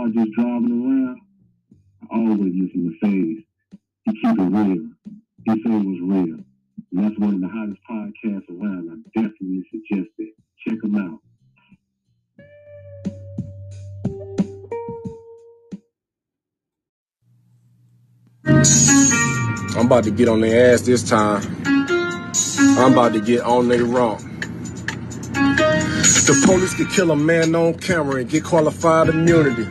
car just driving around, I always listen to Phaze. He keep it real. He say it was real. And that's one of the hottest podcasts around. I definitely suggest it. Check them out. I'm about to get on their ass this time. I'm about to get on their rump. The police could kill a man on camera and get qualified immunity.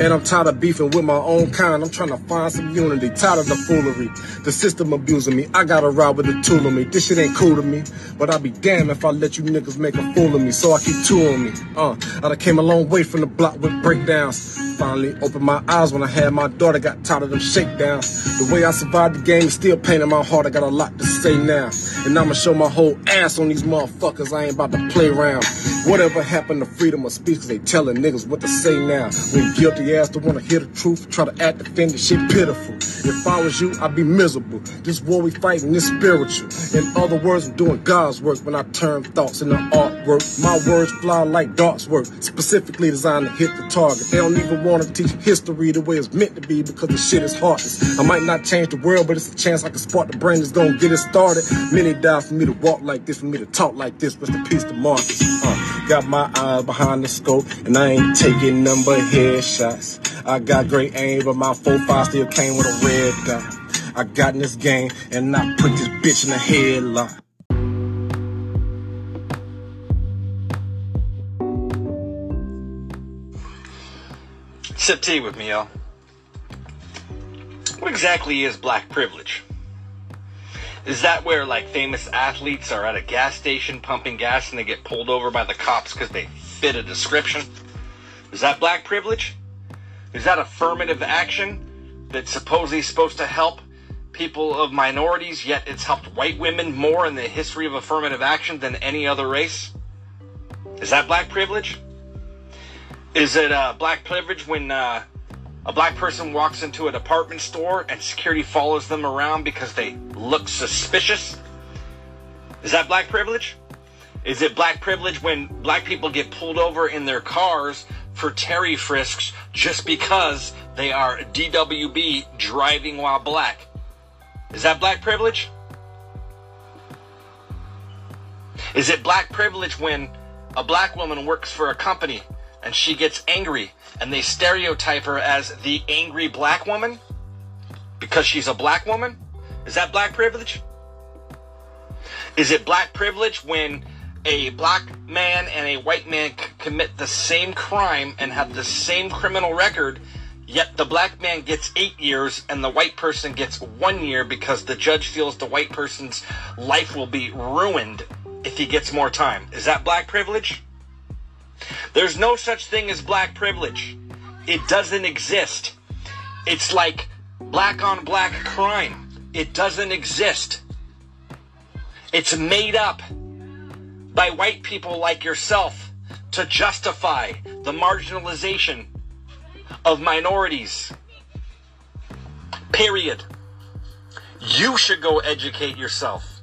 And I'm tired of beefing with my own kind. I'm trying to find some unity. Tired of the foolery. The system abusing me. I gotta ride with the tool of me. This shit ain't cool to me. But I'll be damned if I let you niggas make a fool of me. So I keep two on me. Uh, I done came a long way from the block with breakdowns. Finally opened my eyes when I had my daughter. Got tired of them shakedowns. The way I survived the game is still pain in my heart. I got a lot to say now. And I'ma show my whole ass on these motherfuckers. I ain't about to play around. Whatever happened to freedom of speech? Cause they telling niggas what to say now. When guilty ass don't wanna hear the truth, try to act offended, shit pitiful. If I was you, I'd be miserable. This war we fighting is spiritual. In other words, I'm doing God's work when I turn thoughts into artwork. My words fly like darts work, specifically designed to hit the target. They don't even wanna teach history the way it's meant to be because the shit is heartless. I might not change the world, but it's a chance I can spark the brain that's gonna get it started. Many die for me to walk like this, for me to talk like this. Rest in peace to Marcus. Uh, got my eyes behind the scope, and I ain't taking number headshots. I got great aim, but my 4-5 still came with a red dot. I got in this game, and I put this bitch in a headlock. Sip tea with me, yo. What exactly is black privilege? Is that where like famous athletes are at a gas station pumping gas and they get pulled over by the cops because they fit a description? Is that black privilege? Is that affirmative action that supposedly is supposed to help people of minorities, yet it's helped white women more in the history of affirmative action than any other race? Is that black privilege? Is it uh, black privilege when uh, a black person walks into a department store and security follows them around because they look suspicious? Is that black privilege? Is it black privilege when black people get pulled over in their cars for Terry frisks just because they are DWB driving while black? Is that black privilege? Is it black privilege when a black woman works for a company and she gets angry and they stereotype her as the angry black woman because she's a black woman? Is that black privilege? Is it black privilege when a black man and a white man commit the same crime and have the same criminal record, yet the black man gets eight years and the white person gets one year because the judge feels the white person's life will be ruined if he gets more time? Is that black privilege? There's no such thing as black privilege. It doesn't exist. It's like black on black crime. It doesn't exist. It's made up by white people like yourself to justify the marginalization of minorities. Period. You should go educate yourself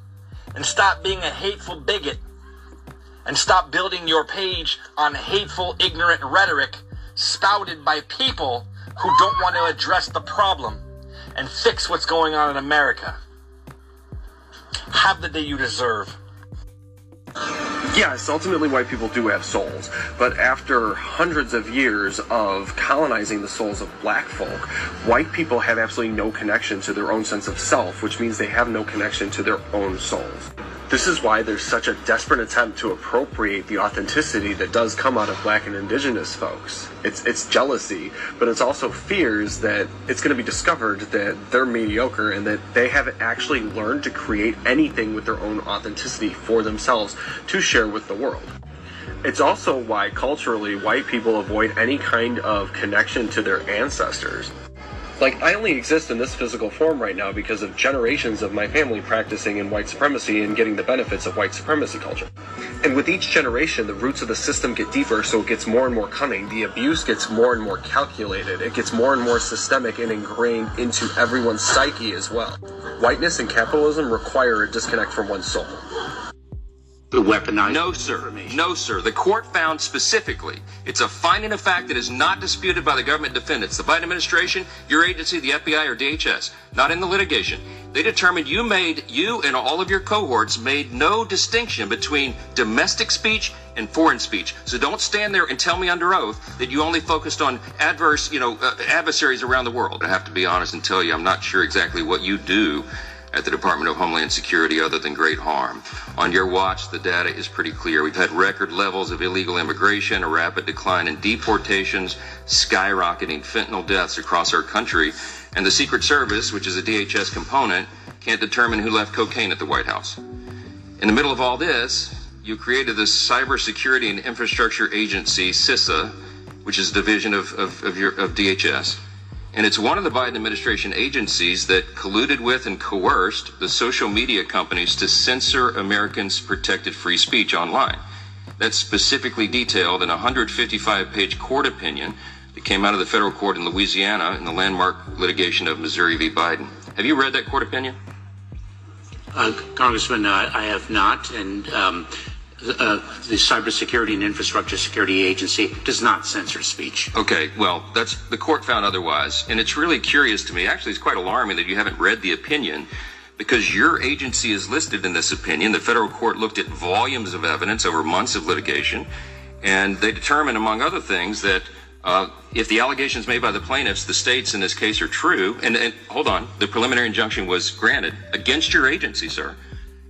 and stop being a hateful bigot and stop building your page on hateful, ignorant rhetoric spouted by people who don't want to address the problem and fix what's going on in America. have the day you deserve. Yes, ultimately white people do have souls, but after hundreds of years of colonizing the souls of black folk, white people have absolutely no connection to their own sense of self, which means they have no connection to their own souls. This is why there's such a desperate attempt to appropriate the authenticity that does come out of black and indigenous folks. It's it's jealousy, but it's also fears that it's going to be discovered that they're mediocre and that they haven't actually learned to create anything with their own authenticity for themselves to share with the world. It's also why culturally white people avoid any kind of connection to their ancestors. Like, I only exist in this physical form right now because of generations of my family practicing in white supremacy and getting the benefits of white supremacy culture. And with each generation, the roots of the system get deeper, so it gets more and more cunning. The abuse gets more and more calculated. It gets more and more systemic and ingrained into everyone's psyche as well. Whiteness and capitalism require a disconnect from one's soul the weaponized no sir. no sir. The court found specifically it's a finding of fact that is not disputed by the government defendants. The biden administration your agency the fbi or dhs not in the litigation. They determined you made you and all of your cohorts made no distinction between domestic speech and foreign speech. So don't stand there and tell me under oath that you only focused on adverse you know uh, adversaries around the world. I have to be honest and tell you i'm not sure exactly what you do at the Department of Homeland Security other than great harm. On your watch, the data is pretty clear. We've had record levels of illegal immigration, a rapid decline in deportations, skyrocketing fentanyl deaths across our country, and the Secret Service, which is a DHS component, can't determine who left cocaine at the White House. In the middle of all this, you created this Cybersecurity and Infrastructure Agency, CISA, which is a division of, of, of, your, of DHS and it's one of the Biden administration agencies that colluded with and coerced the social media companies to censor Americans' protected free speech online. That's specifically detailed in a 155 page court opinion that came out of the federal court in Louisiana in the landmark litigation of Missouri v. Biden. Have you read that court opinion? Uh, Congressman, uh, I have not. And um, uh, the Cybersecurity and Infrastructure Security Agency does not censor speech. Okay, well, that's the court found otherwise, and it's really curious to me. Actually, it's quite alarming that you haven't read the opinion because your agency is listed in this opinion. The federal court looked at volumes of evidence over months of litigation, and they determined, among other things, that uh, if the allegations made by the plaintiffs, the states in this case, are true, and, and hold on, the preliminary injunction was granted against your agency, sir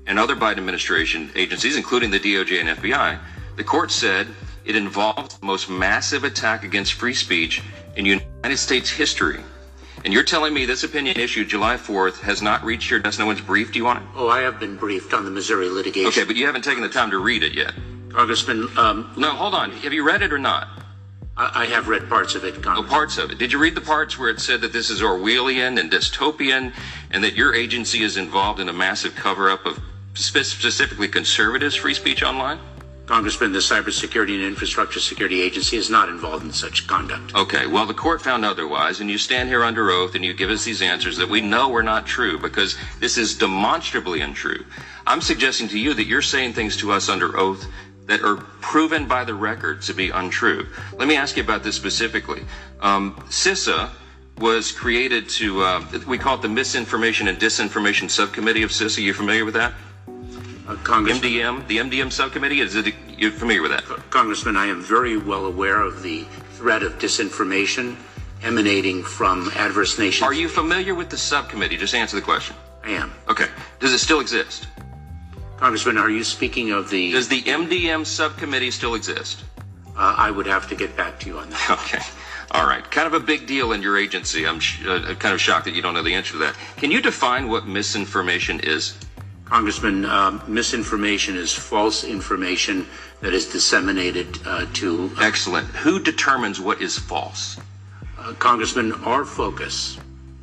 and other Biden administration agencies, including the DOJ and FBI, the court said it involved the most massive attack against free speech in United States history. And you're telling me this opinion issued July 4th has not reached your desk? No one's briefed you on it? Oh, I have been briefed on the Missouri litigation. Okay, but you haven't taken the time to read it yet. Congressman, um, no, hold on. Have you read it or not? I, I have read parts of it. Oh, parts of it. Did you read the parts where it said that this is Orwellian and dystopian and that your agency is involved in a massive cover up of specifically conservatives' free speech online? Congressman, the Cybersecurity and Infrastructure Security Agency is not involved in such conduct. Okay, well, the court found otherwise, and you stand here under oath and you give us these answers that we know are not true because this is demonstrably untrue. I'm suggesting to you that you're saying things to us under oath that are proven by the record to be untrue. Let me ask you about this specifically. Um, CISA was created to, uh, we call it the Misinformation and Disinformation Subcommittee of CISA. You familiar with that? Uh, Congressman, MDM, the MDM subcommittee. Is it you're familiar with that? Congressman, I am very well aware of the threat of disinformation emanating from adverse nations. Are you familiar with the subcommittee? Just answer the question. I am. Okay. Does it still exist? Congressman, are you speaking of the? Does the MDM subcommittee still exist? Uh, I would have to get back to you on that. Okay. All right. Kind of a big deal in your agency. I'm sh- uh, kind of shocked that you don't know the answer to that. Can you define what misinformation is? Congressman, uh, misinformation is false information that is disseminated uh, to. Excellent. Who determines what is false? Uh, Congressman, our focus.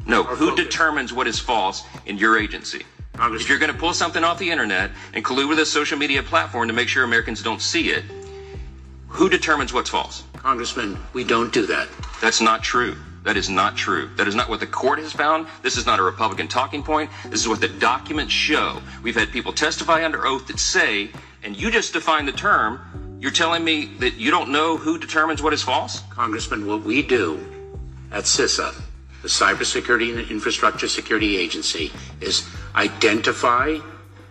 No, our who focus. determines what is false in your agency? Congressman. If you're going to pull something off the internet and collude with a social media platform to make sure Americans don't see it, who determines what's false? Congressman, we don't do that. That's not true. That is not true. That is not what the court has found. This is not a Republican talking point. This is what the documents show. We've had people testify under oath that say, and you just defined the term, you're telling me that you don't know who determines what is false? Congressman, what we do at CISA, the Cybersecurity and Infrastructure Security Agency, is identify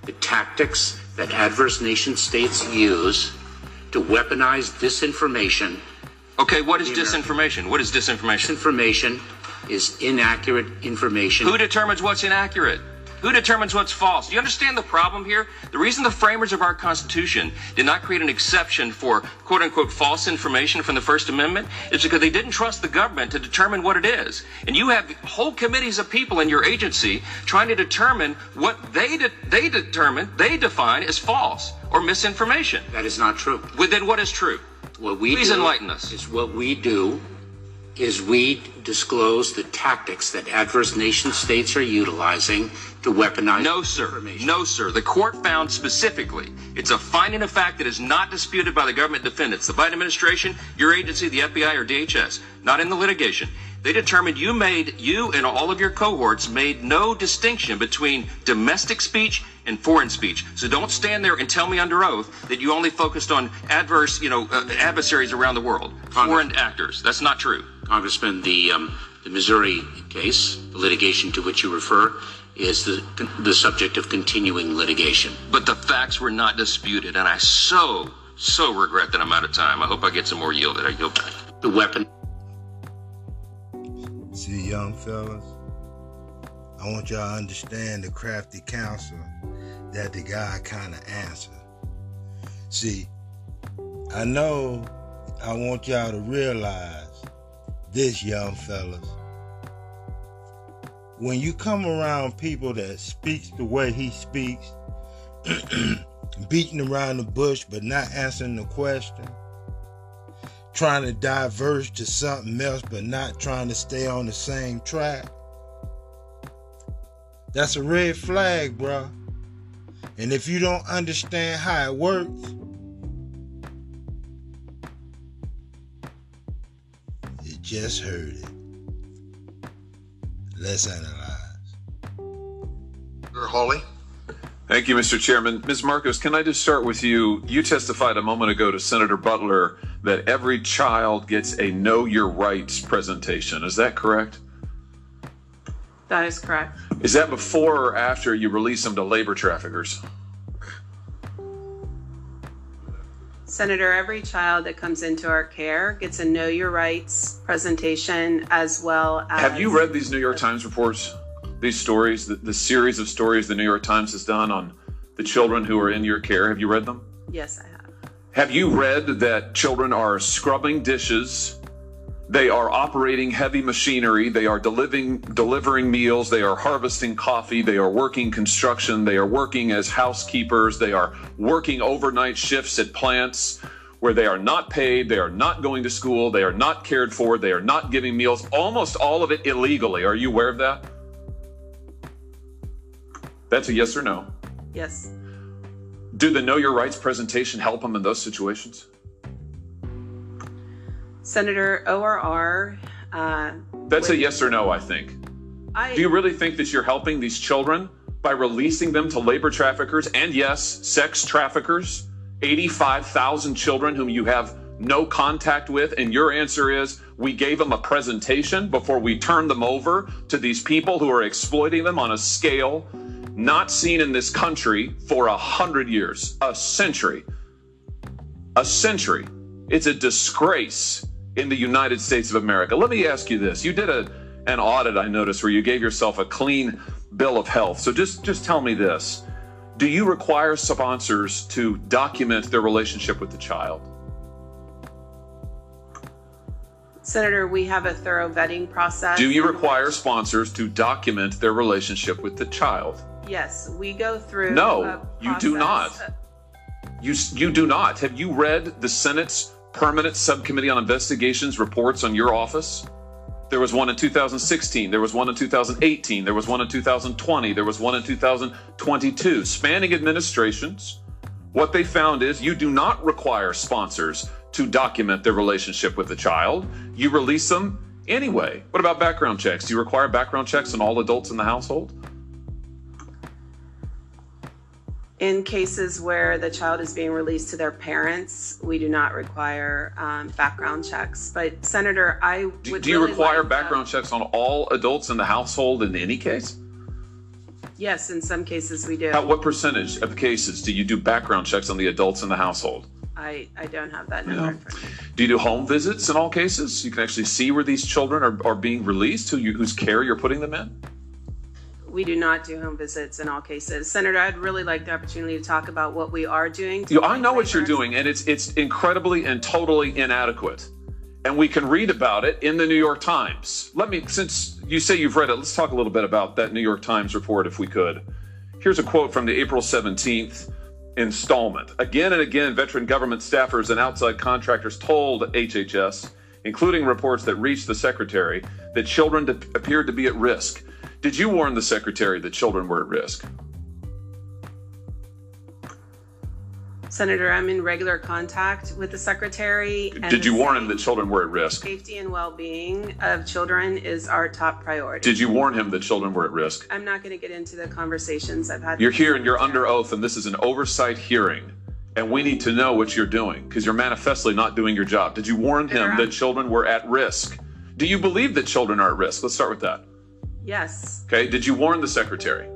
the tactics that adverse nation states use to weaponize disinformation. Okay, what is disinformation? What is disinformation? Disinformation is inaccurate information. Who determines what's inaccurate? Who determines what's false? Do you understand the problem here? The reason the framers of our Constitution did not create an exception for quote unquote false information from the First Amendment is because they didn't trust the government to determine what it is. And you have whole committees of people in your agency trying to determine what they de- they determine, they define as false or misinformation. That is not true. Well, then what is true? What we Please do enlighten us. Is what we do is we disclose the tactics that adverse nation states are utilizing to weaponize No, sir. No, sir. The court found specifically it's a finding of fact that is not disputed by the government defendants, the Biden administration, your agency, the FBI, or DHS, not in the litigation. They determined you made, you and all of your cohorts made no distinction between domestic speech and foreign speech. So don't stand there and tell me under oath that you only focused on adverse, you know, uh, adversaries around the world, foreign actors. That's not true. Congressman, the um, the Missouri case, the litigation to which you refer, is the the subject of continuing litigation. But the facts were not disputed, and I so, so regret that I'm out of time. I hope I get some more yield that I yield back. The weapon. See, young fellas, I want y'all to understand the crafty counsel that the guy kind of answered. See, I know I want y'all to realize this, young fellas. When you come around people that speaks the way he speaks, beating around the bush but not answering the question, trying to diverge to something else but not trying to stay on the same track. That's a red flag, bro. And if you don't understand how it works, you just heard it. Let's analyze. Hawley. Thank you, Mr. Chairman. Ms. Marcos, can I just start with you? You testified a moment ago to Senator Butler that every child gets a Know Your Rights presentation. Is that correct? That is correct. Is that before or after you release them to labor traffickers? Senator, every child that comes into our care gets a Know Your Rights presentation as well as. Have you read these New York Times reports? These stories, the, the series of stories the New York Times has done on the children who are in your care? Have you read them? Yes, I have. Have you read that children are scrubbing dishes? They are operating heavy machinery. They are delivering, delivering meals. They are harvesting coffee. They are working construction. They are working as housekeepers. They are working overnight shifts at plants where they are not paid. They are not going to school. They are not cared for. They are not giving meals. Almost all of it illegally. Are you aware of that? That's a yes or no. Yes. Do the Know Your Rights presentation help them in those situations? Senator ORR. Uh, That's a yes or no, I think. I, Do you really think that you're helping these children by releasing them to labor traffickers and, yes, sex traffickers? 85,000 children whom you have no contact with. And your answer is we gave them a presentation before we turned them over to these people who are exploiting them on a scale not seen in this country for a hundred years, a century. A century. It's a disgrace in the United States of America. Let me ask you this. You did a an audit I noticed where you gave yourself a clean bill of health. So just just tell me this. Do you require sponsors to document their relationship with the child? Senator, we have a thorough vetting process. Do you require sponsors to document their relationship with the child? Yes, we go through. No, you do not. You you do not. Have you read the Senate's Permanent Subcommittee on Investigations reports on your office? There was one in 2016, there was one in 2018, there was one in 2020, there was one in 2022, spanning administrations. What they found is you do not require sponsors to document their relationship with the child. You release them anyway. What about background checks? Do you require background checks on all adults in the household? In cases where the child is being released to their parents, we do not require um, background checks. But Senator, I would do you really require like, background checks on all adults in the household in any case? Yes, in some cases we do. How, what percentage of cases do you do background checks on the adults in the household? I, I don't have that number. in front of me. Do you do home visits in all cases? You can actually see where these children are, are being released, who you, whose care you're putting them in? We do not do home visits in all cases. Senator, I'd really like the opportunity to talk about what we are doing. You, I know what you're doing, and it's it's incredibly and totally inadequate. And we can read about it in the New York Times. Let me, since you say you've read it, let's talk a little bit about that New York Times report, if we could. Here's a quote from the April 17th installment. Again and again, veteran government staffers and outside contractors told HHS, including reports that reached the secretary, that children appeared to be at risk. Did you warn the secretary that children were at risk? Senator, I'm in regular contact with the secretary. and Did you warn him that children were at risk? Safety and well-being of children is our top priority. Did you warn him that children were at risk? I'm not going to get into the conversations I've had. You're here and you're under oath, and this is an oversight hearing. And we need to know what you're doing because you're manifestly not doing your job. Did you warn him that children were at risk? Do you believe that children are at risk? Let's start with that. Yes, Okay. Did you warn the secretary?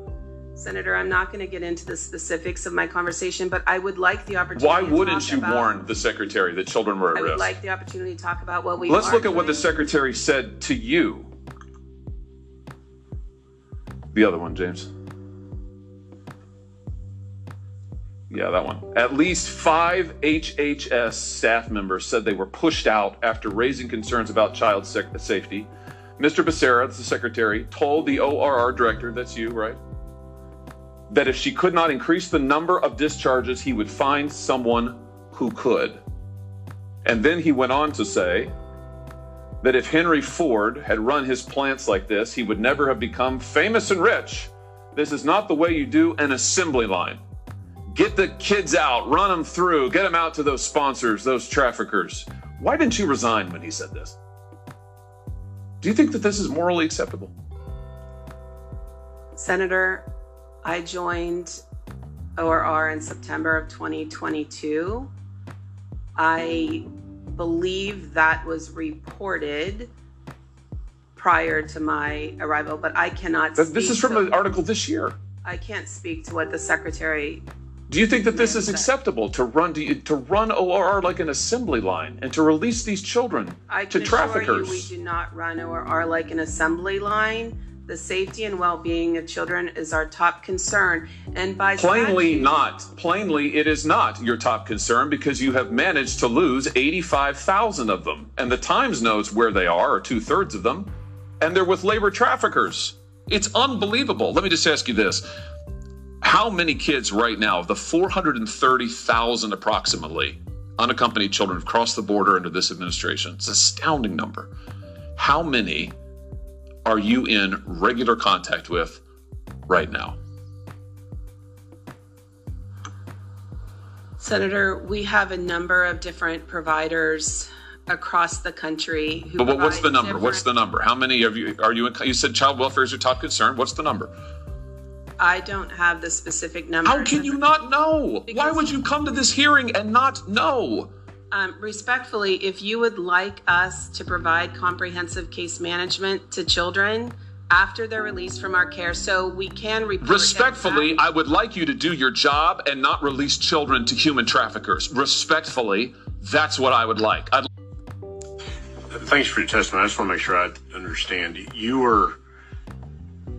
Senator, I'm not going to get into the specifics of my conversation, but I would like the opportunity. Why to wouldn't talk you about- warn the secretary that children were at I at would like the opportunity to talk about what we. Let's look at what the secretary said to you. The other one, James. Yeah, that one. At least five HHS staff members said they were pushed out after raising concerns about child sec- safety. Mr. Becerra, the secretary, told the ORR director, that's you, right? That if she could not increase the number of discharges, he would find someone who could. And then he went on to say that if Henry Ford had run his plants like this, he would never have become famous and rich. This is not the way you do an assembly line. Get the kids out, run them through, get them out to those sponsors, those traffickers. Why didn't you resign when he said this? Do you think that this is morally acceptable? Senator, I joined ORR in September of 2022. I believe that was reported prior to my arrival, but I cannot. Th- This is from an article this year. I can't speak to what the secretary. Do you think that this is acceptable to run to, to run ORR like an assembly line and to release these children I to can assure you, we do not run ORR like an assembly line. The safety and well-being of children is our top concern, and by Plainly statute- not. Plainly, it is not your top concern because you have managed to lose 85,000 of them. And the Times knows where they are, or two thirds of them, and they're with labor traffickers. It's unbelievable. Let me just ask you this. How many kids right now, the 430,000 approximately unaccompanied children have crossed the border under this administration? It's an astounding number. How many are you in regular contact with right now? Senator, we have a number of different providers across the country who. But what's the number? What's the number? How many of you are you in? You said child welfare is your top concern. What's the number? I don't have the specific number. How can you not know? Why would you come to this hearing and not know? Um, respectfully, if you would like us to provide comprehensive case management to children after they're released from our care, so we can report. them Respectfully, back- I would like you to do your job and not release children to human traffickers. Respectfully, that's what I would like. I'd Thanks for your testimony. I just want to make sure I understand. You were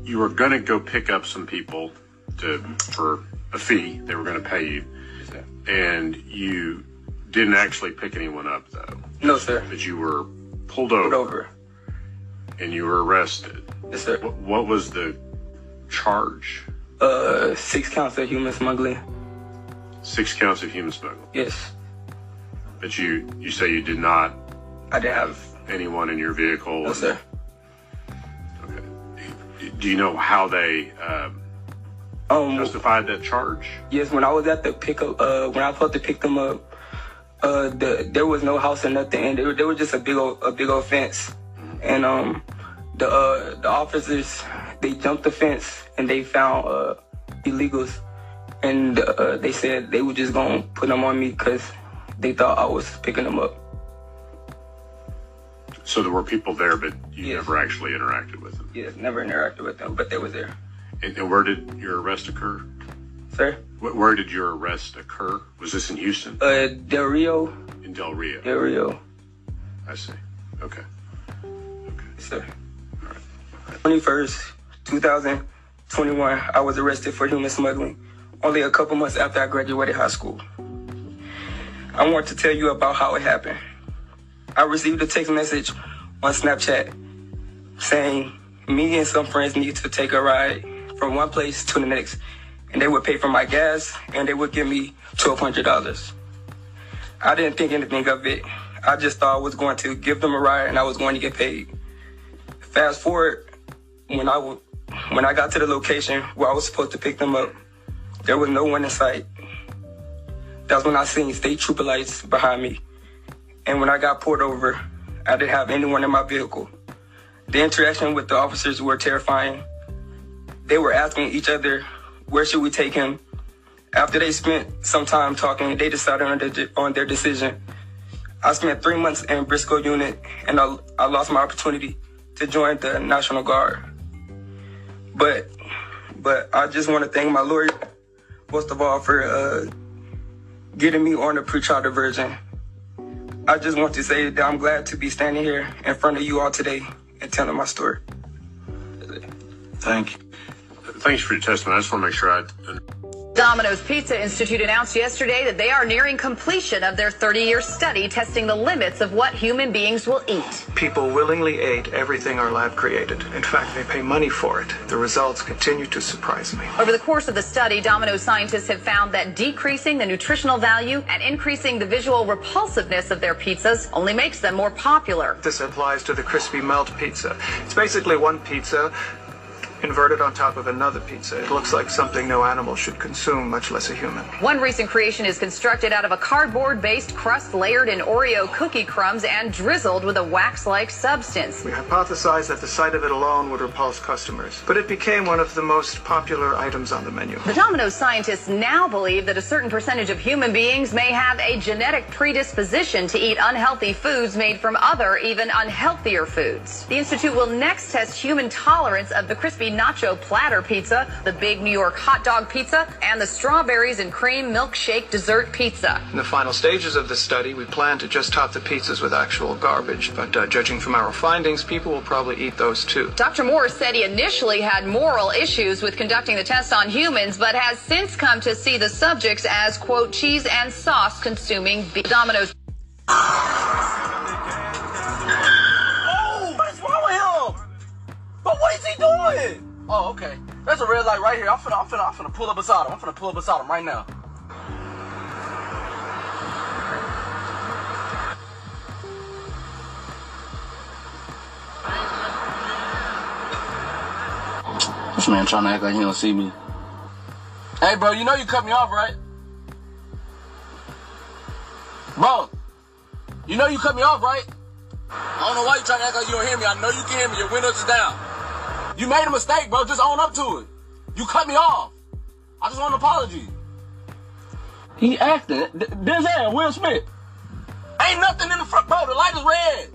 you were going to go pick up some people to for a fee. They were going to pay you, and you didn't actually pick anyone up though. No, sir. But you were pulled over, Pulled over. and you were arrested. Yes, sir. What, what was the charge? Uh, six counts of human smuggling. Six counts of human smuggling. Yes. But you you say you did not I didn't have anyone in your vehicle. No, sir. Do you know how they um, Um, justified that charge? Yes, when I was at the pickup, uh, when I was supposed to pick them up, uh, the, there was no house or nothing, and there, there was just a big old, a big old fence, and um, the uh, the officers they jumped the fence and they found uh, illegals, and uh, they said they were just gonna put them on me because they thought I was picking them up. So there were people there, but you never actually interacted with them. Yes, never interacted with them, but they were there. And, and where did your arrest occur? Sir? Wh- Where did your arrest occur? Was this in Houston? Uh, Del Rio. In Del Rio. Del Rio. I see. Okay. Sir. 21st, 2021, I was arrested for human smuggling only a couple months after I graduated high school. I want to tell you about how it happened. I received a text message on Snapchat saying me and some friends need to take a ride from one place to the next, and they would pay for my gas and they would give me $1,200. I didn't think anything of it. I just thought I was going to give them a ride and I was going to get paid. Fast forward, when I w- when I got to the location where I was supposed to pick them up, there was no one in sight. That's when I seen state trooper lights behind me. And when I got pulled over, I didn't have anyone in my vehicle. The interaction with the officers were terrifying. They were asking each other, where should we take him? After they spent some time talking, they decided on their, on their decision. I spent three months in Briscoe unit and I, I lost my opportunity to join the National Guard. But but I just want to thank my lawyer most of all for uh, getting me on the pretrial diversion. I just want to say that I'm glad to be standing here in front of you all today and telling my story. Thank you. Thanks for your testimony. I just want to make sure I. Domino's Pizza Institute announced yesterday that they are nearing completion of their 30 year study testing the limits of what human beings will eat. People willingly ate everything our lab created. In fact, they pay money for it. The results continue to surprise me. Over the course of the study, Domino's scientists have found that decreasing the nutritional value and increasing the visual repulsiveness of their pizzas only makes them more popular. This applies to the crispy melt pizza. It's basically one pizza inverted on top of another pizza. It looks like something no animal should consume, much less a human. One recent creation is constructed out of a cardboard based crust layered in Oreo cookie crumbs and drizzled with a wax like substance. We hypothesized that the sight of it alone would repulse customers, but it became one of the most popular items on the menu. The Domino's scientists now believe that a certain percentage of human beings may have a genetic predisposition to eat unhealthy foods made from other, even unhealthier foods. The Institute will next test human tolerance of the crispy nacho platter pizza, the big New York hot dog pizza, and the strawberries and cream milkshake dessert pizza. In the final stages of the study, we plan to just top the pizzas with actual garbage, but uh, judging from our findings, people will probably eat those too. Dr. Moore said he initially had moral issues with conducting the test on humans, but has since come to see the subjects as, quote, cheese and sauce consuming Domino's. But what is he doing? Oh, okay. There's a red light right here. I'm finna, I'm finna, I'm finna pull up beside him. I'm finna pull up beside him right now. This man trying to act like he don't see me. Hey, bro, you know you cut me off, right? Bro, you know you cut me off, right? I don't know why you trying to act like you don't hear me. I know you can hear me. Your windows is down. You made a mistake, bro. Just own up to it. You cut me off. I just want an apology. He acting. Denzel, Will Smith. Ain't nothing in the front, bro. The light is red.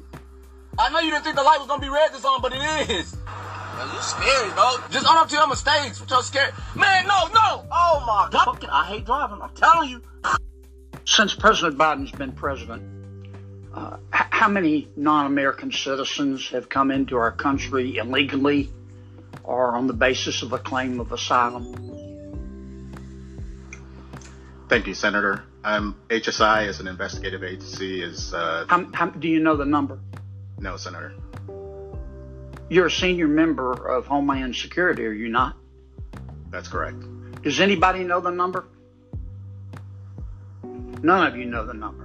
I know you didn't think the light was gonna be red this on, but it is. Man, you scary, bro. Just own up to your mistakes. What y'all scared? Man, no, no. Oh my god. Fucking, I hate driving. I'm telling you. Since President Biden's been president, uh, how many non-American citizens have come into our country illegally or on the basis of a claim of asylum? Thank you, Senator. Um, HSI as an investigative agency is uh, How, how, do you know the number? no, Senator. You're a senior member of Homeland Security, are you not? That's correct. Does anybody know the number? None of you know the number.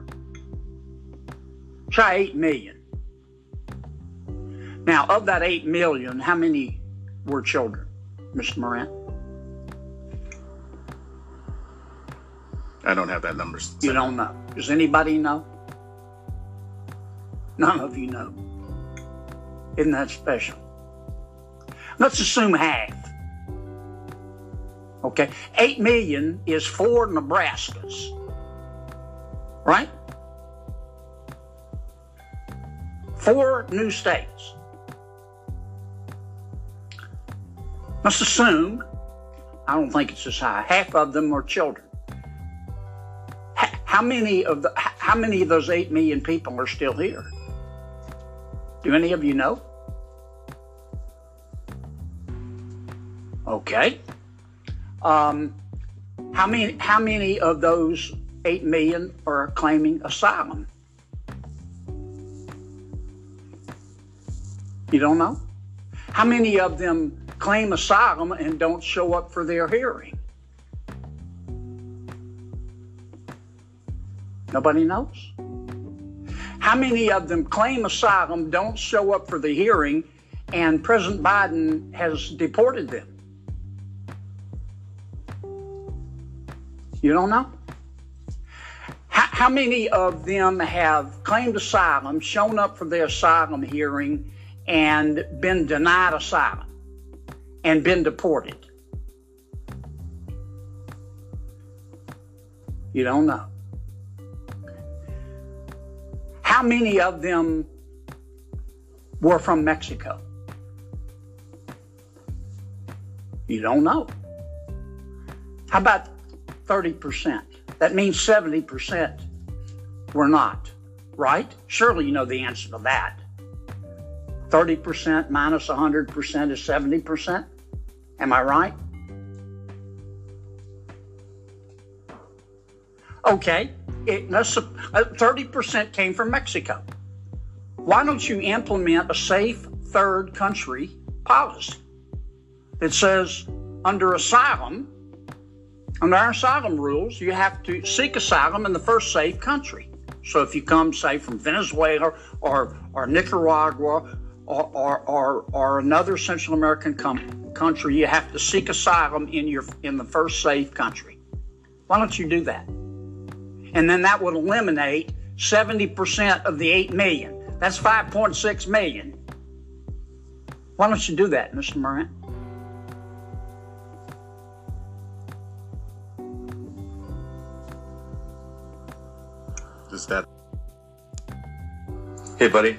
Try 8 million. Now, of that 8 million, how many were children, Mr. Morant? I don't have that number. You don't know. Does anybody know? None of you know. Isn't that special? Let's assume half. Okay. 8 million is four Nebraskas. Right? Four new states. Let's assume I don't think it's as high. Half of them are children. How many of the how many of those eight million people are still here? Do any of you know? Okay. Um, how many how many of those eight million are claiming asylum? You don't know? How many of them claim asylum and don't show up for their hearing? Nobody knows. How many of them claim asylum, don't show up for the hearing, and President Biden has deported them? You don't know? How, how many of them have claimed asylum, shown up for their asylum hearing, and been denied asylum and been deported? You don't know. How many of them were from Mexico? You don't know. How about 30%? That means 70% were not, right? Surely you know the answer to that. 30% minus 100% is 70%. Am I right? Okay, it, let's, uh, 30% came from Mexico. Why don't you implement a safe third country policy that says under asylum, under our asylum rules, you have to seek asylum in the first safe country. So if you come, say, from Venezuela or, or Nicaragua or, or, or, or another Central American com- country, you have to seek asylum in, your, in the first safe country. Why don't you do that? And then that would eliminate 70% of the 8 million. That's 5.6 million. Why don't you do that, Mr. Morant? Is that? Hey, buddy.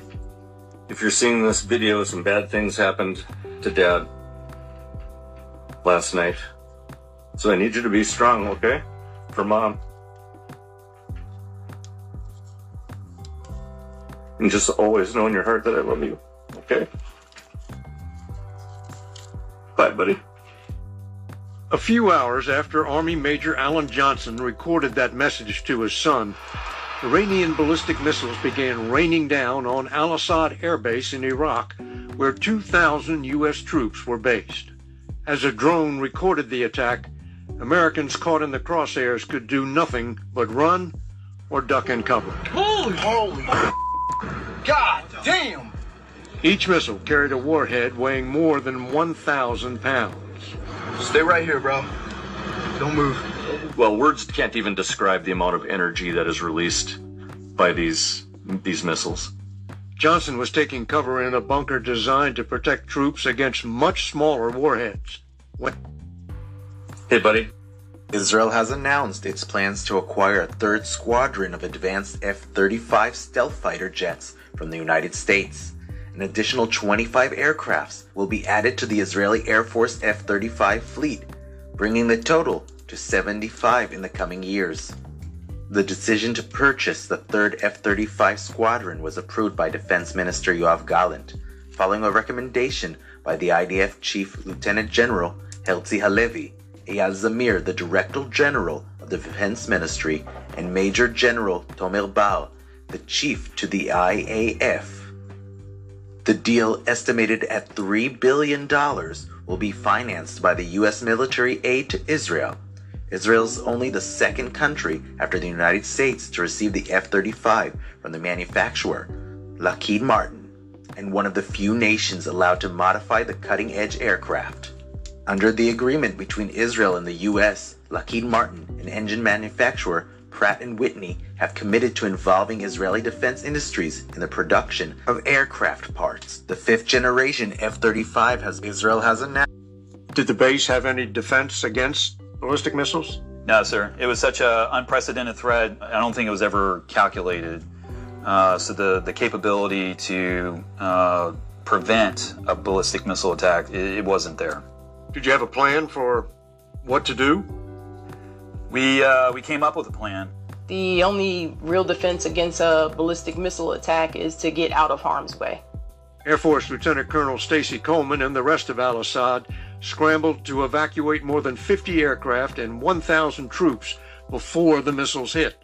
If you're seeing this video, some bad things happened to Dad last night. So I need you to be strong, okay? For Mom. And just always know in your heart that I love you, okay? Bye, buddy. A few hours after Army Major Alan Johnson recorded that message to his son, Iranian ballistic missiles began raining down on Al Asad Air Base in Iraq, where 2,000 U.S. troops were based. As a drone recorded the attack, Americans caught in the crosshairs could do nothing but run or duck and cover. Holy, holy, God damn! Each missile carried a warhead weighing more than 1,000 pounds. Stay right here, bro. Don't move. Well, words can't even describe the amount of energy that is released by these these missiles. Johnson was taking cover in a bunker designed to protect troops against much smaller warheads. When Hey, buddy. Israel has announced its plans to acquire a third squadron of advanced F 35 stealth fighter jets from the United States. An additional 25 aircrafts will be added to the Israeli Air Force F 35 fleet, bringing the total to 75 in the coming years. The decision to purchase the third F 35 squadron was approved by Defense Minister Yoav Gallant, following a recommendation by the IDF Chief Lieutenant General Herzi Halevi, Eyal Zamir, the Director General of the Defense Ministry, and Major General Tomer Bar, the Chief to the IAF. The deal, estimated at $3 billion, will be financed by the U.S. military aid to Israel. Israel is only the second country after the United States to receive the F 35 from the manufacturer, Lockheed Martin, and one of the few nations allowed to modify the cutting edge aircraft. Under the agreement between Israel and the U.S., Lockheed Martin and engine manufacturer Pratt & Whitney have committed to involving Israeli defense industries in the production of aircraft parts. The fifth generation F-35 has Israel has announced. Did the base have any defense against ballistic missiles? No, sir. It was such an unprecedented threat. I don't think it was ever calculated. Uh, so the the capability to uh, prevent a ballistic missile attack, it, it wasn't there. Did you have a plan for what to do? We uh, we came up with a plan. The only real defense against a ballistic missile attack is to get out of harm's way. Air Force Lieutenant Colonel Stacy Coleman and the rest of Al Asad scrambled to evacuate more than 50 aircraft and 1,000 troops before the missiles hit.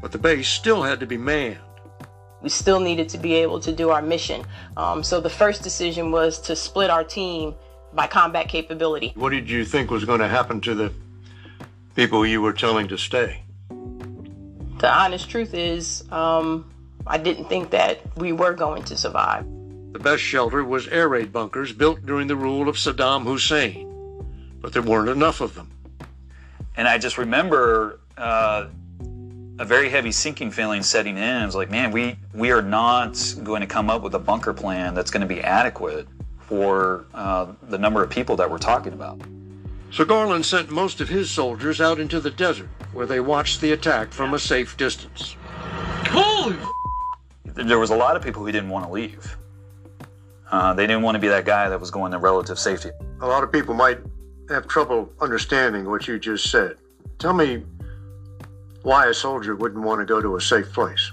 But the base still had to be manned. We still needed to be able to do our mission. Um, so the first decision was to split our team by combat capability. What did you think was going to happen to the people you were telling to stay? The honest truth is, um, I didn't think that we were going to survive. The best shelter was air raid bunkers built during the rule of Saddam Hussein, but there weren't enough of them. And I just remember uh, a very heavy sinking feeling setting in. I was like, man, we, we are not going to come up with a bunker plan that's going to be adequate for uh, the number of people that we're talking about. So Garland sent most of his soldiers out into the desert, where they watched the attack from a safe distance. Holy! There was a lot of people who didn't want to leave. Uh, they didn't want to be that guy that was going to relative safety. A lot of people might have trouble understanding what you just said. Tell me why a soldier wouldn't want to go to a safe place.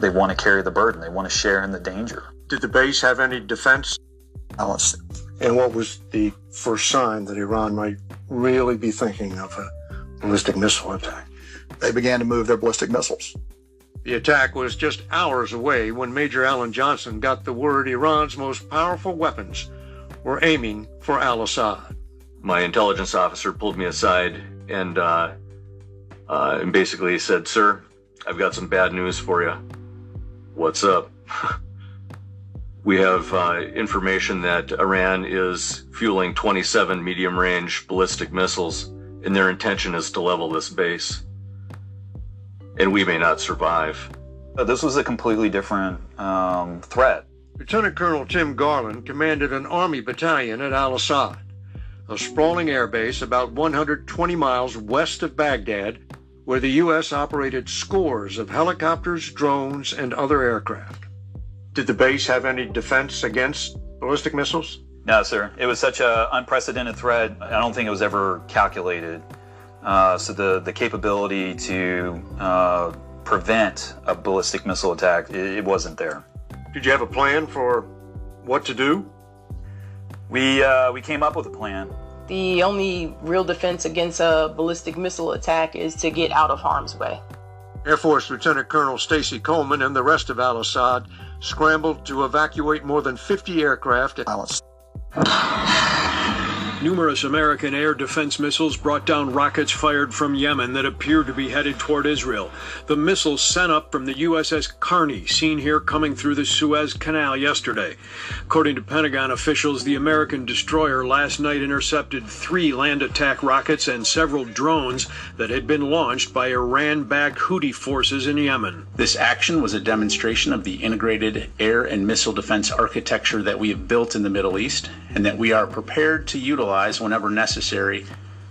They want to carry the burden. They want to share in the danger. Did the base have any defense? Alice. And what was the first sign that Iran might really be thinking of a ballistic missile attack? They began to move their ballistic missiles. The attack was just hours away when Major Alan Johnson got the word Iran's most powerful weapons were aiming for al Asad. My intelligence officer pulled me aside and, uh, uh, and basically said, Sir, I've got some bad news for you. What's up? we have uh, information that Iran is fueling 27 medium range ballistic missiles, and their intention is to level this base and we may not survive. Uh, this was a completely different um, threat. Lieutenant Colonel Tim Garland commanded an Army battalion at Al Asad, a sprawling airbase about 120 miles west of Baghdad, where the U.S. operated scores of helicopters, drones, and other aircraft. Did the base have any defense against ballistic missiles? No, sir. It was such an unprecedented threat. I don't think it was ever calculated uh, so the, the capability to uh, prevent a ballistic missile attack, it, it, wasn't there. Did you have a plan for what to do? We, uh, we came up with a plan. The only real defense against a ballistic missile attack is to get out of harm's way. Air Force Lieutenant Colonel Stacy Coleman and the rest of Al Asad scrambled to evacuate more than 50 aircraft. Alice. Numerous American air defense missiles brought down rockets fired from Yemen that appear to be headed toward Israel. The missiles sent up from the USS Carney, seen here coming through the Suez Canal yesterday. According to Pentagon officials, the American destroyer last night intercepted three land attack rockets and several drones that had been launched by Iran backed Houthi forces in Yemen. This action was a demonstration of the integrated air and missile defense architecture that we have built in the Middle East and that we are prepared to utilize utilize whenever necessary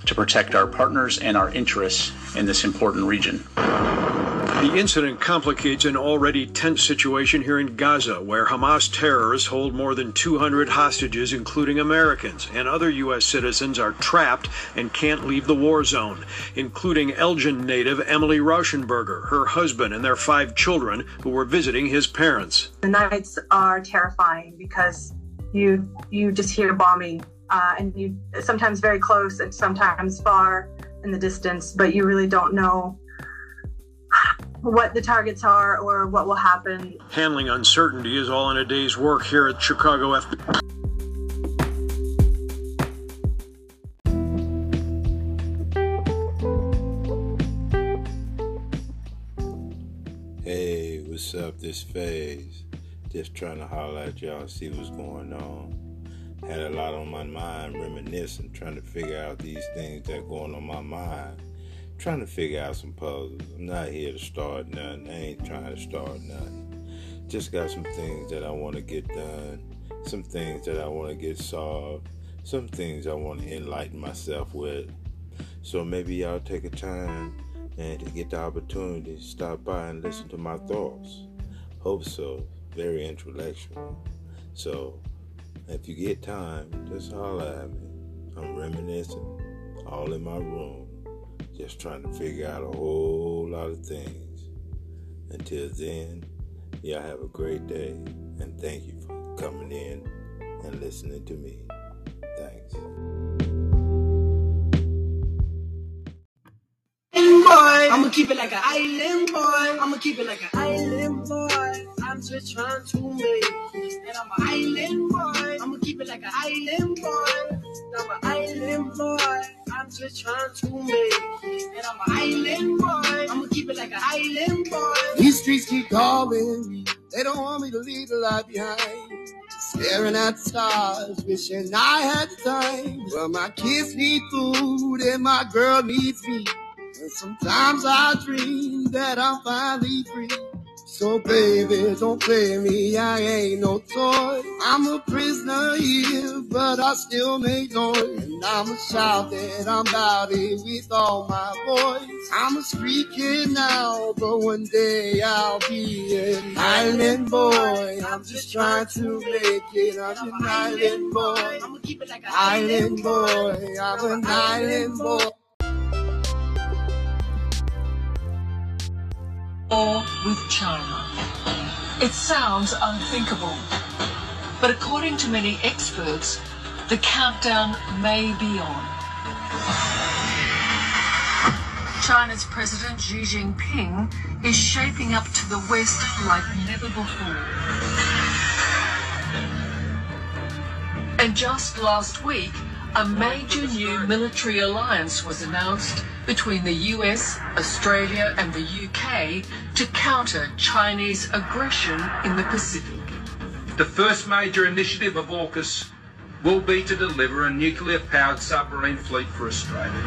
to protect our partners and our interests in this important region. The incident complicates an already tense situation here in Gaza, where Hamas terrorists hold more than 200 hostages, including Americans, and other U.S. citizens are trapped and can't leave the war zone, including Elgin native Emily Rauschenberger, her husband, and their five children who were visiting his parents. The nights are terrifying because you you just hear bombing uh, and you sometimes very close and sometimes far in the distance, but you really don't know what the targets are or what will happen. Handling uncertainty is all in a day's work here at Chicago FBI. Hey, what's up? This Phaze. Just trying to holler at y'all, see what's going on had a lot on my mind, reminiscing, trying to figure out these things that going on my mind, trying to figure out some puzzles. I'm not here to start nothing. I ain't trying to start nothing. Just got some things that I want to get done, some things that I want to get solved, some things I want to enlighten myself with. So maybe y'all take a time and to get the opportunity to stop by and listen to my thoughts. Hope so. Very intellectual. So if you get time, just holler at me. I'm reminiscing. all in my room, just trying to figure out a whole lot of things. Until then, y'all have a great day, and thank you for coming in and listening to me. Thanks. boy. I'ma keep it like an island boy. I'ma keep it like an island boy. I'm just trying to make. And I'm an island boy. I'ma keep it like an island boy. I'm an island boy. I'm just trying to make. And I'm an island boy. I'ma keep it like an island boy. These streets keep calling me. They don't want me to leave the life behind. Staring at stars, wishing I had time. Well, my kids need food and my girl needs me. And sometimes I dream that I'm finally free. So baby, don't play me, I ain't no toy. I'm a prisoner here, but I still make noise. And I'ma shout that I'm about it with all my voice. I'm a kid now, but one day I'll be an island boy. I'm just trying to make it. I'm an island boy. I'ma keep it like an island boy. I'm an island boy. War with China. It sounds unthinkable, but according to many experts, the countdown may be on. China's President Xi Jinping is shaping up to the West like never before. And just last week, a major new military alliance was announced between the US, Australia, and the UK to counter Chinese aggression in the Pacific. The first major initiative of AUKUS will be to deliver a nuclear powered submarine fleet for Australia.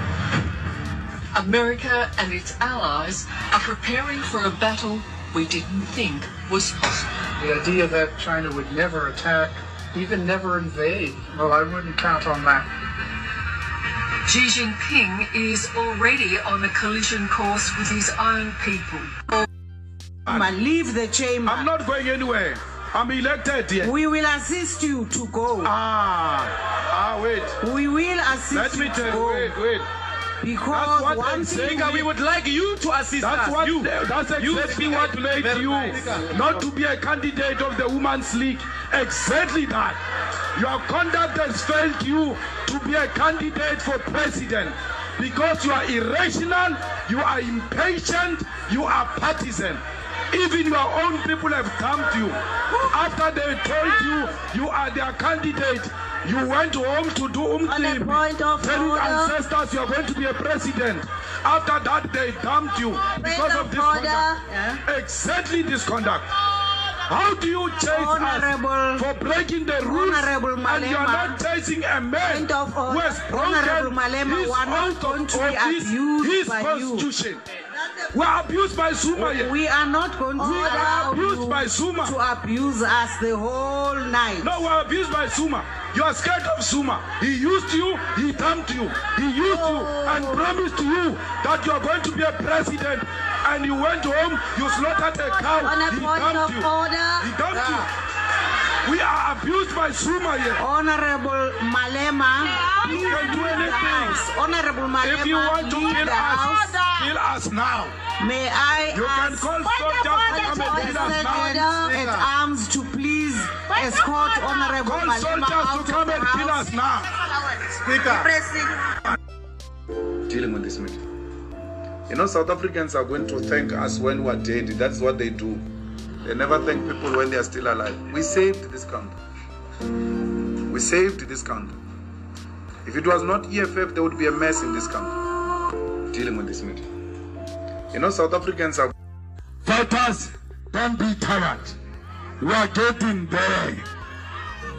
America and its allies are preparing for a battle we didn't think was possible. The idea that China would never attack, even never invade, well, I wouldn't count on that. Xi Jinping is already on a collision course with his own people. Man, leave the chamber. I'm not going anywhere. I'm elected here. We will assist you to go. Ah, ah, wait. We will assist Let me tell to you, go. wait, wait. Because That's what I'm saying. we- would like you to assist That's us. what- you, that's you exactly speak what made you nice. not to be a candidate of the Women's League. Exactly that. Your conduct has failed you to be a candidate for president because you are irrational, you are impatient, you are partisan. Even your own people have dumped you. After they told you you are their candidate, you went home to do umtim, telling ancestors you are going to be a president. After that, they dumped you because of this conduct. Exactly this conduct. How do you chase Honorable- us for breaking the rules Honorable and you are not chasing a man who has broken Malema, his we are not oath of office, his by you. We are abused by Zuma. here. We are not going to We are abused by Zuma. to abuse us the whole night. No, we are abused by Zuma. You are scared of Zuma. He used you, he dumped you. He used you and promised you that you are going to be a president. And you went home, you slaughtered a cow. On a he point dumped of you. order. He dumped you. Ah. We are abused by Zuma here. Honorable Malema, You please can do anything. Honorable Malema, If you want to leave kill us, house. kill us now. May I You can ask call soldiers to come and kill us now. at arms to please escort Honorable Call Malema soldiers to come and kill us now. Speaker. Dealing with this matter. You know, South Africans are going to thank us when we are dead. That's what they do. They never thank people when they are still alive. We saved this country. We saved this country. If it was not EFF, there would be a mess in this country. Dealing with this matter. You know, South Africans are. Fighters, don't be tired. We are getting there.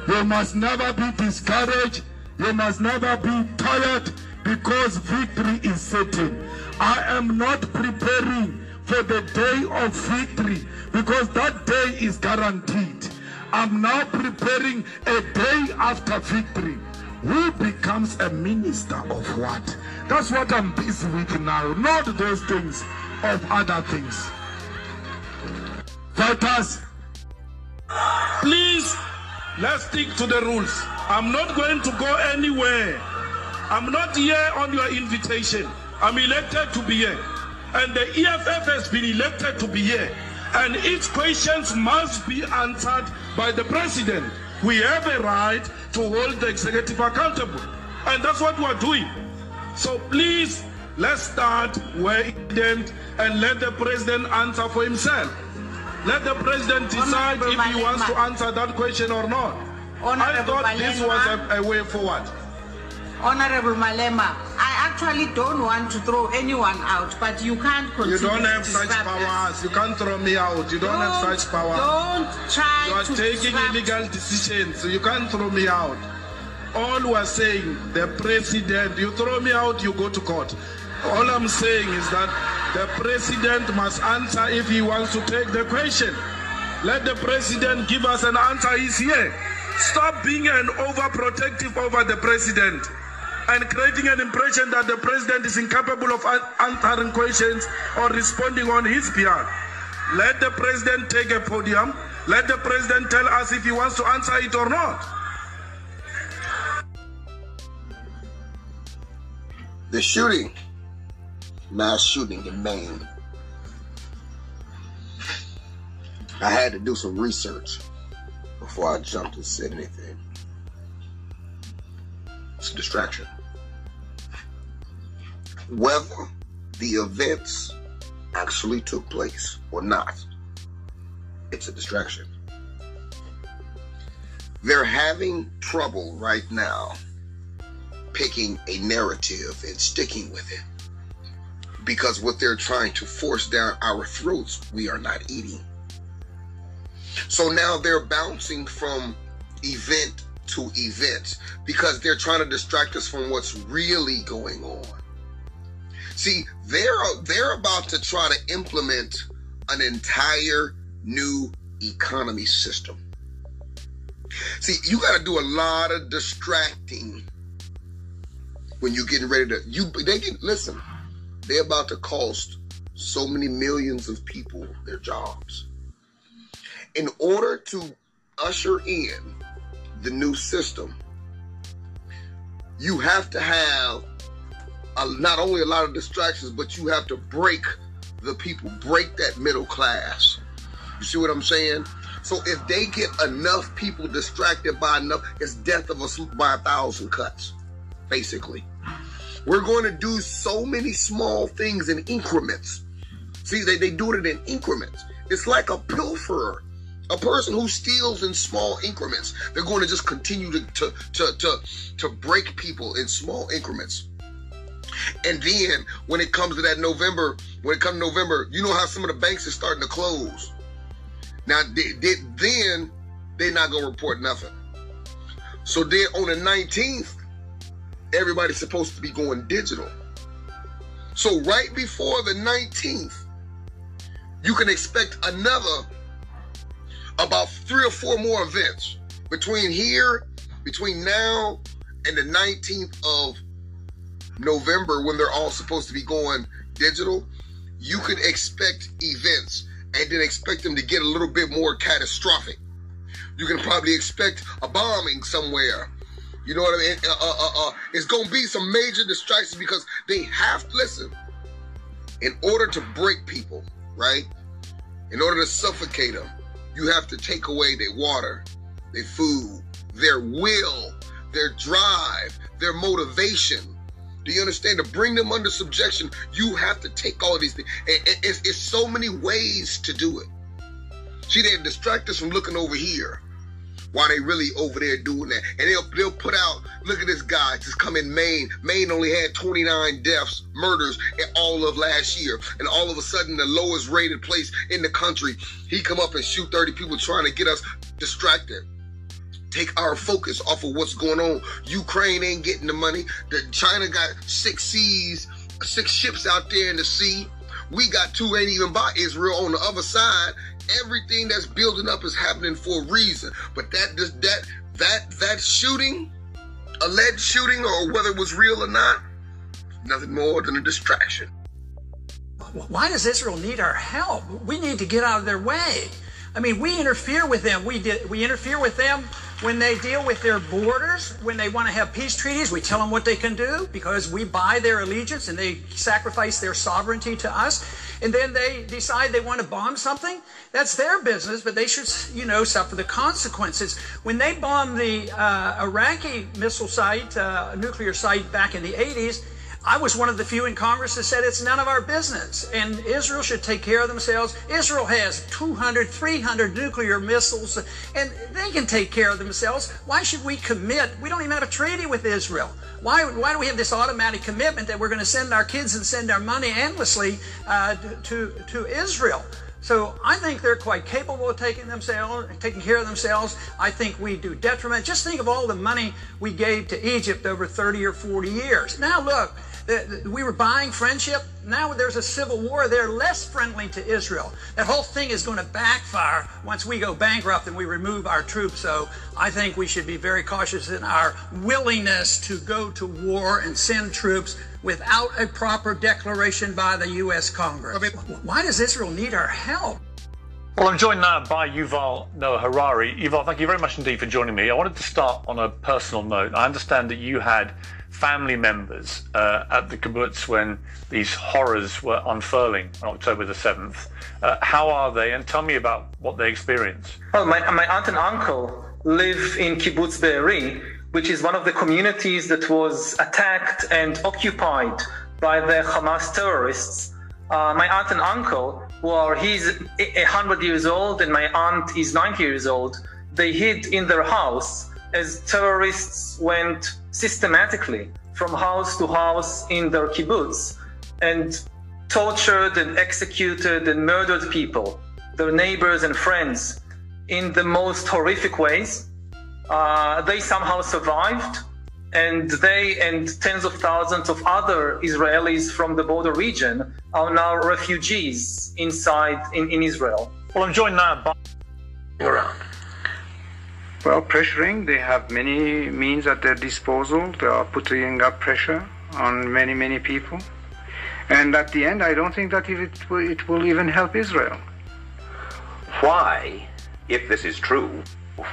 You must never be discouraged. You must never be tired because victory is certain. I am not preparing for the day of victory because that day is guaranteed. I'm now preparing a day after victory. Who becomes a minister of what? That's what I'm busy with now, not those things of other things. Fighters, please, let's stick to the rules. I'm not going to go anywhere. I'm not here on your invitation. I'm elected to be here. And the EFF has been elected to be here. And its questions must be answered by the president. We have a right to hold the executive accountable. And that's what we're doing. So please, let's start where it ends and let the president answer for himself. Let the president decide Honorable if he wants to answer that question or not. I thought this was a, a way forward. Honorable Malema, I actually don't want to throw anyone out, but you can't continue. You don't have such disrupt us. powers. You can't throw me out. You don't, have Don't- such power. Don't try You are to taking illegal decisions. So you can't throw me out. All we are saying, the president, you throw me out, you go to court. All I'm saying is that the president must answer if he wants to take the question. Let the president give us an answer. He's here. Stop being an overprotective over the president and creating an impression that the president is incapable of answering questions or responding on his behalf. Let the president take a podium. Let the president tell us if he wants to answer it or not. The shooting, mass shooting in Maine. I had to do some research before I jumped and said anything. It's a distraction. Whether the events actually took place or not, it's a distraction. They're having trouble right now picking a narrative and sticking with it because what they're trying to force down our throats, we are not eating. So now they're bouncing from event to events because they're trying to distract us from what's really going on. See, they're they're about to try to implement an entire new economy system. See, you got to do a lot of distracting when you're getting ready to you they get listen they're about to cost so many millions of people their jobs in order to usher in the new system. You have to have a, not only a lot of distractions but you have to break the people break that middle class. You see what i'm saying? So if they get enough people distracted by enough it's death of a by a thousand cuts basically. We're going to do so many small things in increments. See, they, they do it in increments. It's like a pilferer, a person who steals in small increments. They're going to just continue to, to, to, to, to break people in small increments. And then when it comes to that November, when it comes to November, you know how some of the banks are starting to close. Now, they, they, then they're not going to report nothing. So then on the 19th, everybody's supposed to be going digital. So right before the 19th, you can expect another about three or four more events between here, between now and the 19th of November when they're all supposed to be going digital. You could expect events and then expect them to get a little bit more catastrophic. You can probably expect a bombing somewhere. You know what I mean? Uh, uh, uh, uh, it's going to be some major distractions because they have to listen. In order to break people, right? In order to suffocate them, you have to take away their water, their food, their will, their drive, their motivation. Do you understand? To bring them under subjection, you have to take all these things. And- It's, it's so many ways to do it. See, they distract us from looking over here while they really over there doing that. And they'll they'll put out, look at this guy just come in Maine. Maine only had 29 deaths, murders in all of last year. And all of a sudden the lowest rated place in the country, he come up and shoot 30 people trying to get us distracted. Take our focus off of what's going on. Ukraine ain't getting the money. The China got six seas, six ships out there in the sea. We got two ain't even by Israel on the other side. Everything that's building up is happening for a reason. But that that that that shooting, alleged shooting, or whether it was real or not, nothing more than a distraction. Why does Israel need our help? We need to get out of their way. I mean, we interfere with them. We. We interfere with them when they deal with their borders, when they want to have peace treaties, we tell them what they can do because we buy their allegiance and they sacrifice their sovereignty to us. And then they decide they want to bomb something. That's their business, but they should, you know, suffer the consequences. When they bombed the uh, Iraqi missile site, uh, nuclear site back in the 80s, I was one of the few in Congress that said it's none of our business and Israel should take care of themselves. Israel has 200, 300 nuclear missiles and they can take care of themselves. Why should we commit? We don't even have a treaty with Israel. Why, why do we have this automatic commitment that we're going to send our kids and send our money endlessly uh, to, to Israel? So I think they're quite capable of taking themselves, taking care of themselves. I think we do detriment. Just think of all the money we gave to Egypt over 30 or 40 years. Now look, Uh, we were buying friendship. Now there's a civil war. They're less friendly to Israel. That whole thing is going to backfire once we go bankrupt and we remove our troops. So I think we should be very cautious in our willingness to go to war and send troops without a proper declaration by the U.S. Congress. Why does Israel need our help? Well, I'm joined now by Yuval Noah Harari. Yuval, thank you very much indeed for joining me. I wanted to start on a personal note. I understand that you had family members uh, at the kibbutz when these horrors were unfurling on October the 7th. Uh, how are they? And tell me about what they experienced. Well, my, my aunt and uncle live in kibbutz Be'eri, which is one of the communities that was attacked and occupied by the Hamas terrorists. Uh, my aunt and uncle, who are he's 100 years old and my aunt is 90 years old, they hid in their house as terrorists went systematically from house to house in their kibbutz and tortured and executed and murdered people, their neighbors and friends, in the most horrific ways. Uh, they somehow survived, and they and tens of thousands of other Israelis from the border region are now refugees inside in, in Israel. Well, I'm joined now by around. Well, pressuring, they have many means at their disposal. They are putting up pressure on many, many people. And at the end, I don't think that it will, it will even help Israel. Why, if this is true,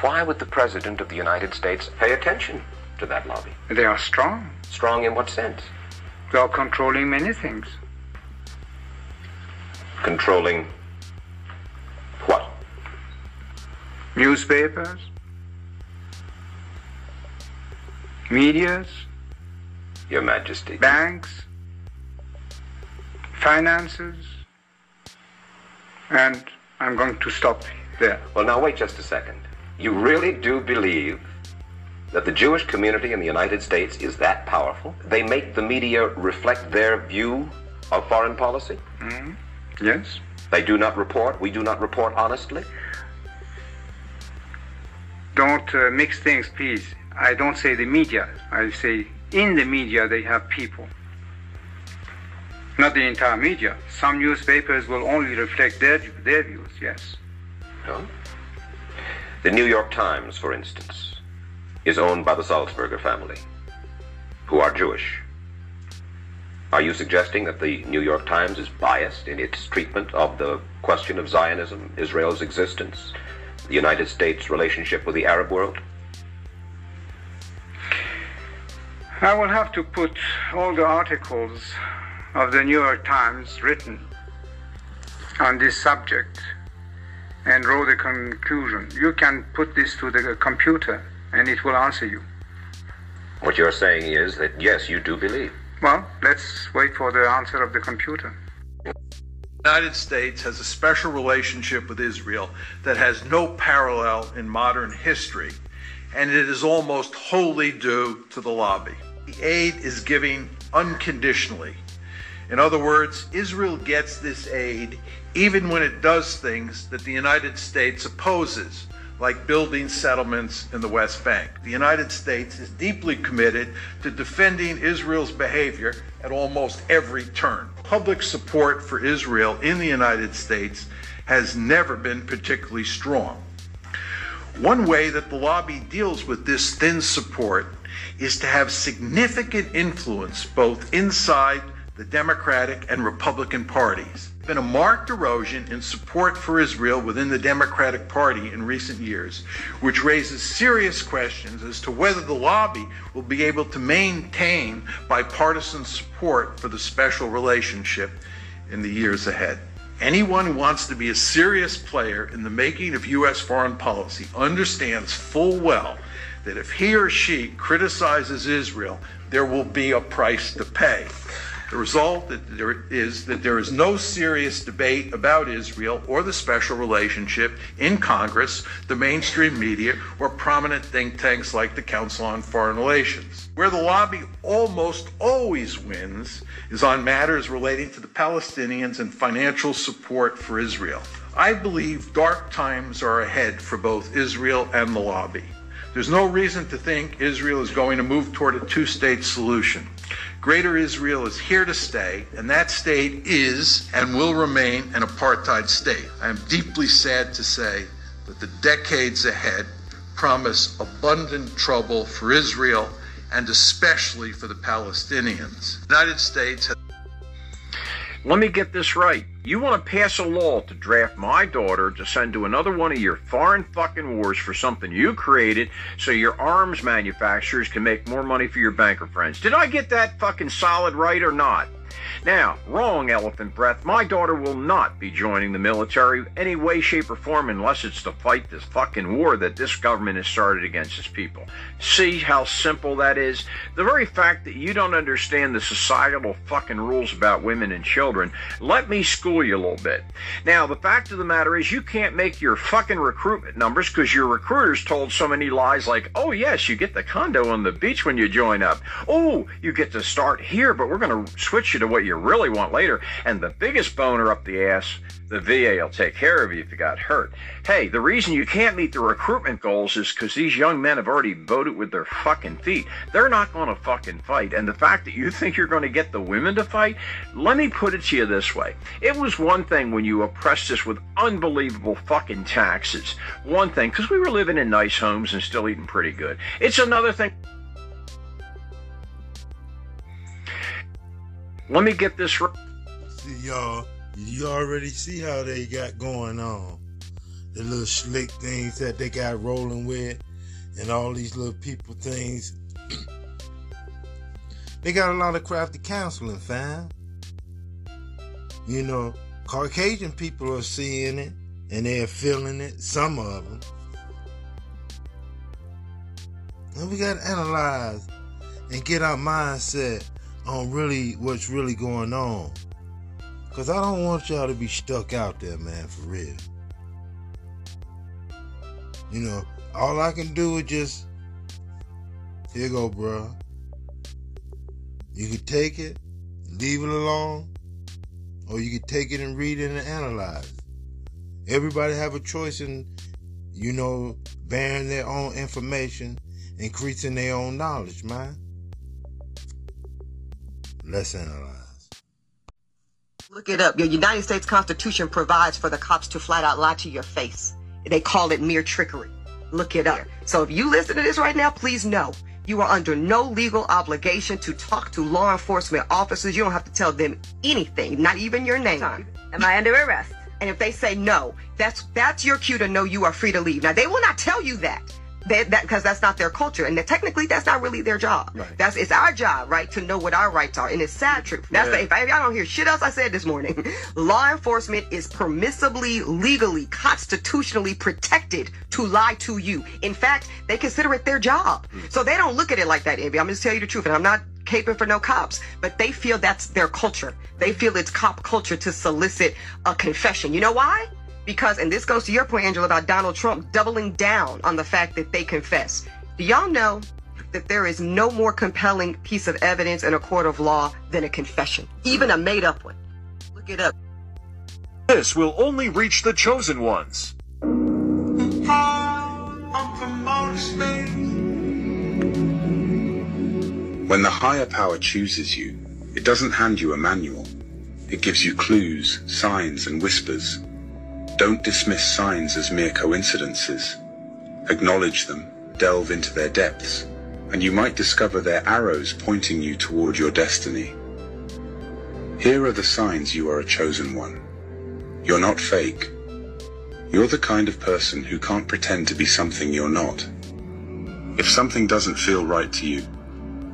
why would the President of the United States pay attention to that lobby? They are strong. Strong in what sense? They are controlling many things. Controlling what? Newspapers, medias, Your Majesty. banks, finances, and I'm going to stop there. Well, now wait just a second. You really do believe that the Jewish community in the United States is that powerful? They make the media reflect their view of foreign policy? Mm, yes. They do not report? We do not report honestly? Don't uh, mix things, please. I don't say the media. I say in the media they have people. Not the entire media. Some newspapers will only reflect their, their views, yes. No? The New York Times, for instance, is owned by the Sulzberger family, who are Jewish. Are you suggesting that the New York Times is biased in its treatment of the question of Zionism, Israel's existence, the United States' relationship with the Arab world? I will have to put all the articles of the New York Times written on this subject and draw the conclusion. You can put this to the computer and it will answer you. What you're saying is that, yes, you do believe. Well, let's wait for the answer of the computer. The United States has a special relationship with Israel that has no parallel in modern history, and it is almost wholly due to the lobby. The aid is given unconditionally. In other words, Israel gets this aid even when it does things that the United States opposes, like building settlements in the West Bank. The United States is deeply committed to defending Israel's behavior at almost every turn. Public support for Israel in the United States has never been particularly strong. One way that the lobby deals with this thin support is to have significant influence both inside the Democratic and Republican parties. There's been a marked erosion in support for Israel within the Democratic Party in recent years, which raises serious questions as to whether the lobby will be able to maintain bipartisan support for the special relationship in the years ahead. Anyone who wants to be a serious player in the making of U.S. foreign policy understands full well that if he or she criticizes Israel, there will be a price to pay. The result that there is that there is no serious debate about Israel or the special relationship in Congress, the mainstream media, or prominent think tanks like the Council on Foreign Relations. Where the lobby almost always wins is on matters relating to the Palestinians and financial support for Israel. I believe dark times are ahead for both Israel and the lobby. There's no reason to think Israel is going to move toward a two state solution. Greater Israel is here to stay, and that state is and will remain an apartheid state. I am deeply sad to say that the decades ahead promise abundant trouble for Israel and especially for the Palestinians. The United States Let me get this right. You want to pass a law to draft my daughter to send to another one of your foreign fucking wars for something you created so your arms manufacturers can make more money for your banker friends. Did I get that fucking solid right or not? Now, wrong, elephant breath. My daughter will not be joining the military any way, shape, or form unless it's to fight this fucking war that this government has started against its people. See how simple that is? The very fact that you don't understand the societal fucking rules about women and children, let me school you a little bit. Now, the fact of the matter is you can't make your fucking recruitment numbers because your recruiters told so many lies like, oh yes, you get the condo on the beach when you join up. Oh, you get to start here, but we're going to switch you to what you really want later. And the biggest boner up the ass, the VA will take care of you if you got hurt. Hey, the reason you can't meet the recruitment goals is because these young men have already voted with their fucking feet. They're not going to fucking fight. And the fact that you think you're going to get the women to fight, let me put it to you this way. It was one thing when you oppressed us with unbelievable fucking taxes. One thing, because we were living in nice homes and still eating pretty good. It's another thing. Let me get this right. See, y'all, you already see how they got going on. The little slick things that they got rolling with, and all these little people things. they got a lot of crafty counseling, fam. You know, Caucasian people are seeing it and they're feeling it, some of them. And we got to analyze and get our mindset on really what's really going on. Cause I don't want y'all to be stuck out there, man, for real. You know, all I can do is just here go, bro. You can take it, leave it alone, or you can take it and read it and analyze. it. Everybody have a choice in, you know, bearing their own information, increasing their own knowledge, man. Let's analyze. Look it up. Your United States Constitution provides for the cops to flat out lie to your face. They call it mere trickery. Look it up. So if you listen to this right now, please know you are under no legal obligation to talk to law enforcement officers. You don't have to tell them anything, not even your name. Am I under arrest? And if they say no, that's that's your cue to know you are free to leave. Now they will not tell you that. They, that because that's not their culture, and that technically that's not really their job. Right. That's it's our job, right, to know what our rights are, and it's sad truth. That's Yeah. the, if, I, if I don't hear shit else I said this morning, law enforcement is permissibly, legally, constitutionally protected to lie to you. In fact, they consider it their job, hmm. so they don't look at it like that. Envy, I'm just tell you the truth, and I'm not caping for no cops, but they feel that's their culture. They feel it's cop culture to solicit a confession. You know why? Because, and this goes to your point, Angela, about Donald Trump doubling down on the fact that they confess. Do y'all know that there is no more compelling piece of evidence in a court of law than a confession, even a made up one? Look it up. This will only reach the chosen ones. When the higher power chooses you, it doesn't hand you a manual. It gives you clues, signs, and whispers. Don't dismiss signs as mere coincidences. Acknowledge them, delve into their depths, and you might discover their arrows pointing you toward your destiny. Here are the signs you are a chosen one. You're not fake. You're the kind of person who can't pretend to be something you're not. If something doesn't feel right to you,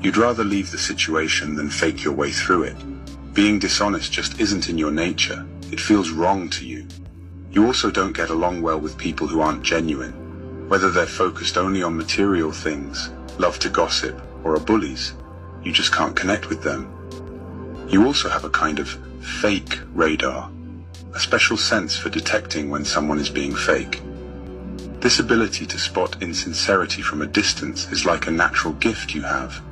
you'd rather leave the situation than fake your way through it. Being dishonest just isn't in your nature. It feels wrong to you. You also don't get along well with people who aren't genuine, whether they're focused only on material things, love to gossip, or are bullies. You just can't connect with them. You also have a kind of fake radar, a special sense for detecting when someone is being fake. This ability to spot insincerity from a distance is like a natural gift you have.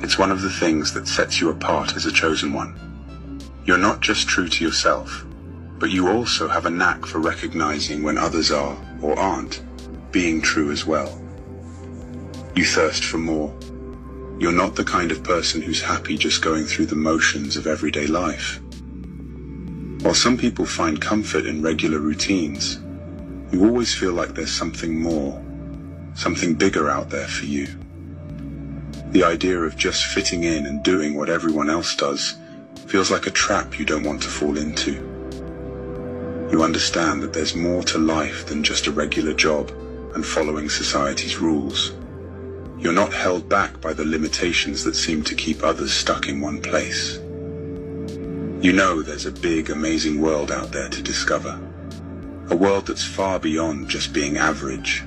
It's one of the things that sets you apart as a chosen one. You're not just true to yourself, but you also have a knack for recognizing when others are, or aren't, being true as well. You thirst for more. You're not the kind of person who's happy just going through the motions of everyday life. While some people find comfort in regular routines, you always feel like there's something more, something bigger out there for you. The idea of just fitting in and doing what everyone else does feels like a trap you don't want to fall into. You understand that there's more to life than just a regular job and following society's rules. You're not held back by the limitations that seem to keep others stuck in one place. You know there's a big, amazing world out there to discover. A world that's far beyond just being average.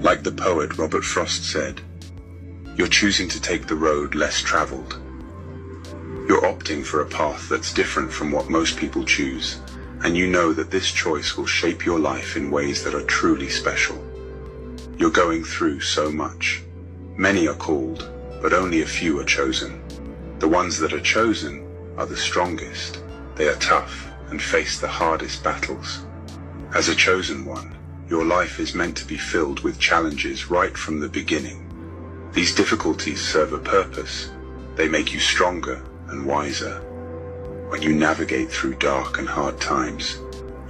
Like the poet Robert Frost said, you're choosing to take the road less traveled. You're opting for a path that's different from what most people choose, and you know that this choice will shape your life in ways that are truly special. You're going through so much. Many are called, but only a few are chosen. The ones that are chosen are the strongest. They are tough and face the hardest battles. As a chosen one, your life is meant to be filled with challenges right from the beginning. These difficulties serve a purpose. They make you stronger and wiser. When you navigate through dark and hard times,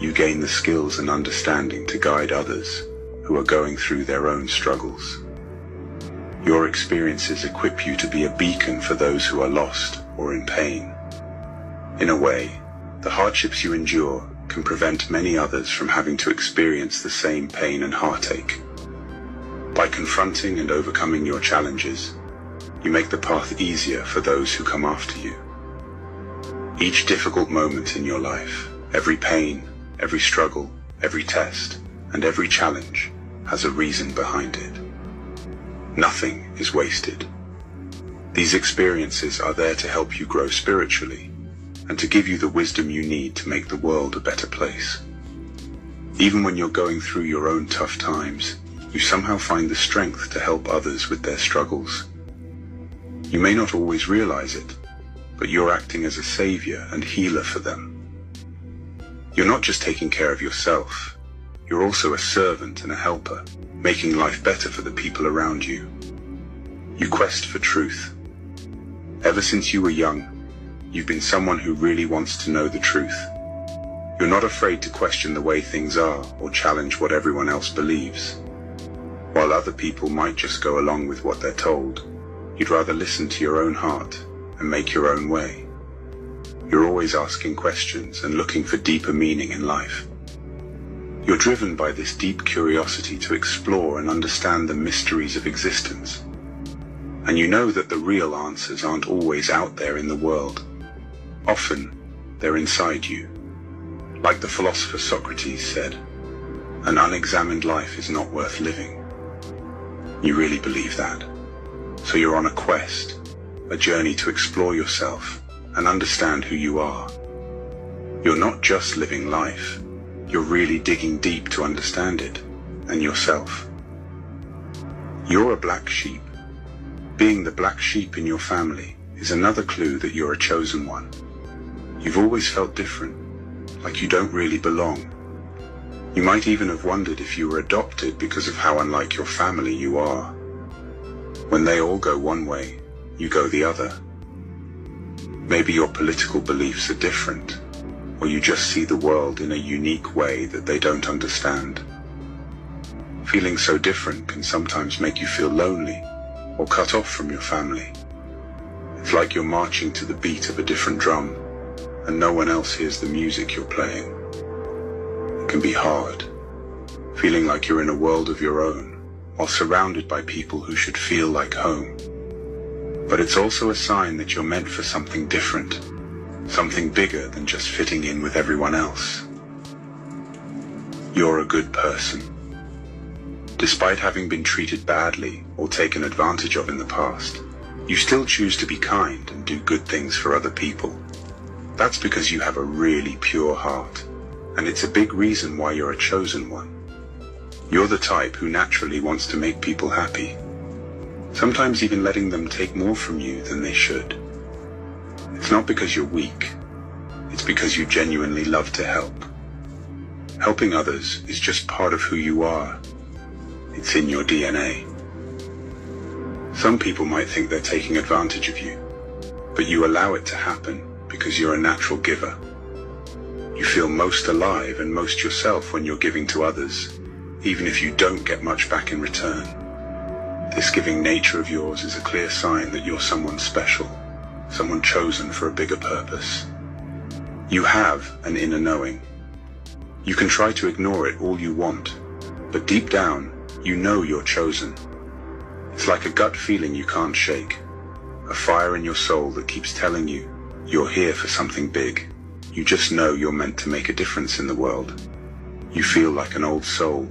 you gain the skills and understanding to guide others who are going through their own struggles. Your experiences equip you to be a beacon for those who are lost or in pain. In a way, the hardships you endure can prevent many others from having to experience the same pain and heartache. By confronting and overcoming your challenges, you make the path easier for those who come after you. Each difficult moment in your life, every pain, every struggle, every test, and every challenge has a reason behind it. Nothing is wasted. These experiences are there to help you grow spiritually and to give you the wisdom you need to make the world a better place. Even when you're going through your own tough times, you somehow find the strength to help others with their struggles. You may not always realize it, but you're acting as a savior and healer for them. You're not just taking care of yourself, you're also a servant and a helper, making life better for the people around you. You quest for truth. Ever since you were young, you've been someone who really wants to know the truth. You're not afraid to question the way things are or challenge what everyone else believes. While other people might just go along with what they're told, you'd rather listen to your own heart and make your own way. You're always asking questions and looking for deeper meaning in life. You're driven by this deep curiosity to explore and understand the mysteries of existence. And you know that the real answers aren't always out there in the world. Often, they're inside you. Like the philosopher Socrates said, an unexamined life is not worth living. You really believe that. So you're on a quest, a journey to explore yourself and understand who you are. You're not just living life, you're really digging deep to understand it and yourself. You're a black sheep. Being the black sheep in your family is another clue that you're a chosen one. You've always felt different, like you don't really belong. You might even have wondered if you were adopted because of how unlike your family you are. When they all go one way, you go the other. Maybe your political beliefs are different, or you just see the world in a unique way that they don't understand. Feeling so different can sometimes make you feel lonely or cut off from your family. It's like you're marching to the beat of a different drum, and no one else hears the music you're playing. It can be hard, feeling like you're in a world of your own, while surrounded by people who should feel like home. But it's also a sign that you're meant for something different, something bigger than just fitting in with everyone else. You're a good person. Despite having been treated badly or taken advantage of in the past, you still choose to be kind and do good things for other people. That's because you have a really pure heart, and it's a big reason why you're a chosen one. You're the type who naturally wants to make people happy, sometimes even letting them take more from you than they should. It's not because you're weak, it's because you genuinely love to help. Helping others is just part of who you are. It's in your DNA. Some people might think they're taking advantage of you, but you allow it to happen because you're a natural giver. You feel most alive and most yourself when you're giving to others, even if you don't get much back in return. This giving nature of yours is a clear sign that you're someone special, someone chosen for a bigger purpose. You have an inner knowing. You can try to ignore it all you want, but deep down, you know you're chosen. It's like a gut feeling you can't shake, a fire in your soul that keeps telling you you're here for something big. You just know you're meant to make a difference in the world. You feel like an old soul,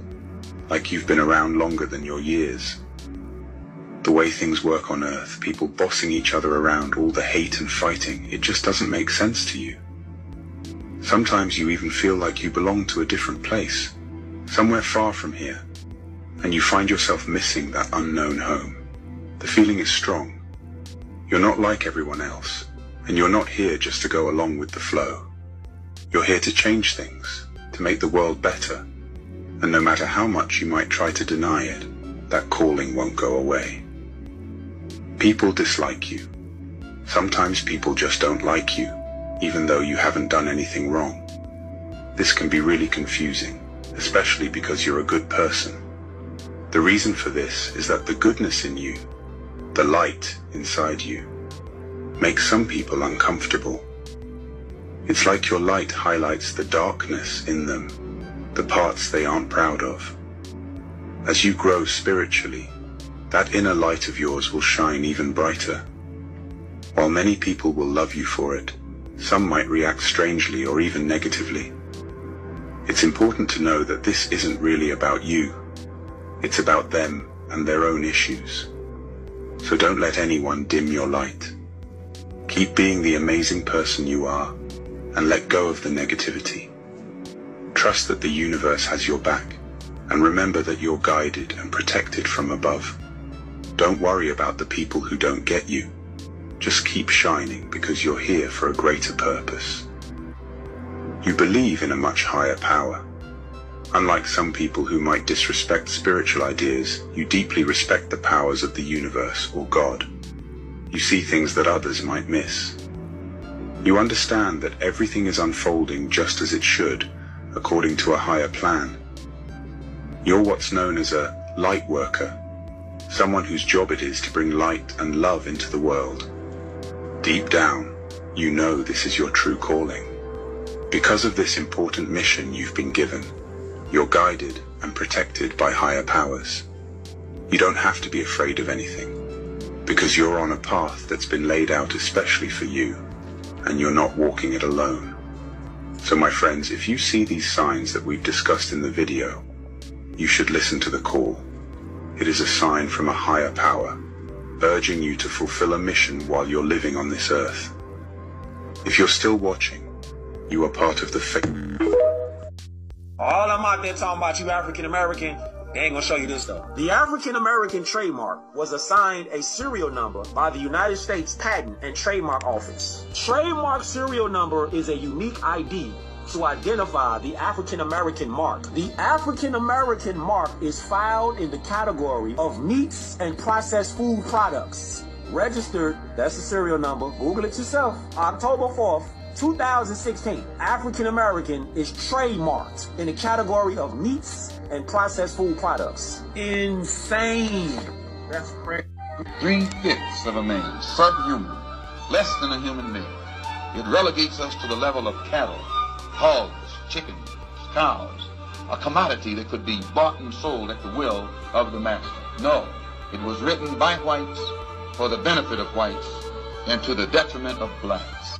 like you've been around longer than your years. The way things work on Earth, people bossing each other around, all the hate and fighting, it just doesn't make sense to you. Sometimes you even feel like you belong to a different place, somewhere far from here, and you find yourself missing that unknown home. The feeling is strong. You're not like everyone else, and you're not here just to go along with the flow. You're here to change things, to make the world better, and no matter how much you might try to deny it, that calling won't go away. People dislike you. Sometimes people just don't like you, even though you haven't done anything wrong. This can be really confusing, especially because you're a good person. The reason for this is that the goodness in you, the light inside you, makes some people uncomfortable. It's like your light highlights the darkness in them, the parts they aren't proud of. As you grow spiritually, that inner light of yours will shine even brighter. While many people will love you for it, some might react strangely or even negatively. It's important to know that this isn't really about you. It's about them and their own issues. So don't let anyone dim your light. Keep being the amazing person you are and let go of the negativity. Trust that the universe has your back and remember that you're guided and protected from above. Don't worry about the people who don't get you. Just keep shining because you're here for a greater purpose. You believe in a much higher power. Unlike some people who might disrespect spiritual ideas, you deeply respect the powers of the universe or God. You see things that others might miss. You understand that everything is unfolding just as it should, according to a higher plan. You're what's known as a light worker, someone whose job it is to bring light and love into the world. Deep down, you know this is your true calling. Because of this important mission you've been given, you're guided and protected by higher powers. You don't have to be afraid of anything, because you're on a path that's been laid out especially for you, and you're not walking it alone. So my friends, if you see these signs that we've discussed in the video, you should listen to the call. It is a sign from a higher power, urging you to fulfill a mission while you're living on this earth. If you're still watching, you are part of the fa- All I'm out there talking about you African American, they ain't gonna show you this though. The African American trademark was assigned a serial number by the United States Patent and Trademark Office. Trademark serial number is a unique ID to identify the African American mark. The African American mark is filed in the category of meats and processed food products. Registered, that's the serial number, Google it yourself, October 4th, 2016. African American is trademarked in the category of meats and processed food products. Insane. That's crazy. Three fifths of a man, subhuman, less than a human being. It relegates us to the level of cattle, hogs, chickens, cows, a commodity that could be bought and sold at the will of the master. No, it was written by whites for the benefit of whites and to the detriment of blacks.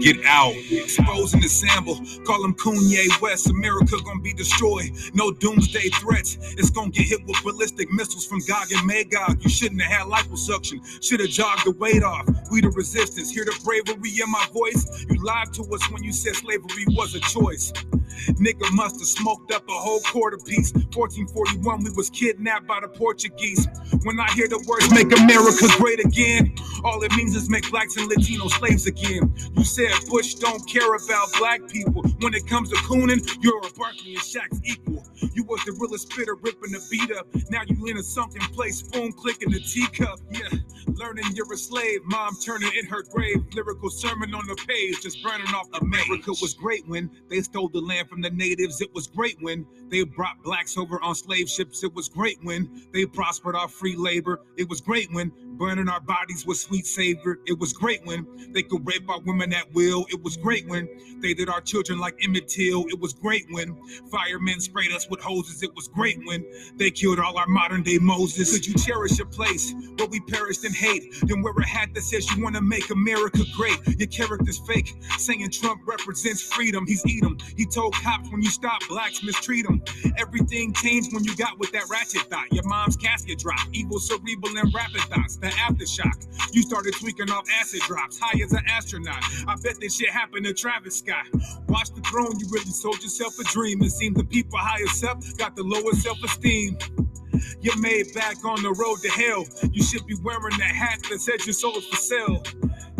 Get out. Exposing the sample. Call him Kanye West. America gonna be destroyed. No doomsday threats. It's gonna get hit with ballistic missiles from Gog and Magog. You shouldn't have had liposuction. Should have jogged the weight off. We the resistance. Hear the bravery in my voice. You lied to us when you said slavery was a choice. Nigga must have smoked up a whole quarter piece. 1441, we was kidnapped by the Portuguese. When I hear the words "Make America Great Again," all it means is make blacks and Latino slaves again. You said Bush don't care about black people. When it comes to cooning, you're a Barkley and Shaq's equal. You was the realest spitter ripping the beat up. Now you in a sunken place, spoon clicking the teacup. Yeah, learning you're a slave. Mom turning in her grave. Lyrical sermon on the page, just burning off the America was great when they stole the land from the natives. It was great when they brought blacks over on slave ships. It was great when they prospered our free labor. It was great when burning our bodies was sweet savor. It was great when they could rape our women at will. It was great when they did our children like Emmett Till. It was great when firemen sprayed us with hoses. It was great when they killed all our modern day Moses. Could you cherish a place where we perished in hate? Then wear a hat that says you want to make America great. Your character's fake, saying Trump represents freedom. He's 'em. He told cops when you stop blacks, mistreat them. Everything changed when you got with that ratchet thought. Your mom's casket dropped, evil cerebral and rapid thoughts. The aftershock. You started tweaking off acid drops, high as an astronaut. I bet this shit happened to Travis Scott. Watch the throne, you really sold yourself a dream. It seems the people highest up got the lowest self-esteem. You're made back on the road to hell. You should be wearing that hat that said your soul for sale.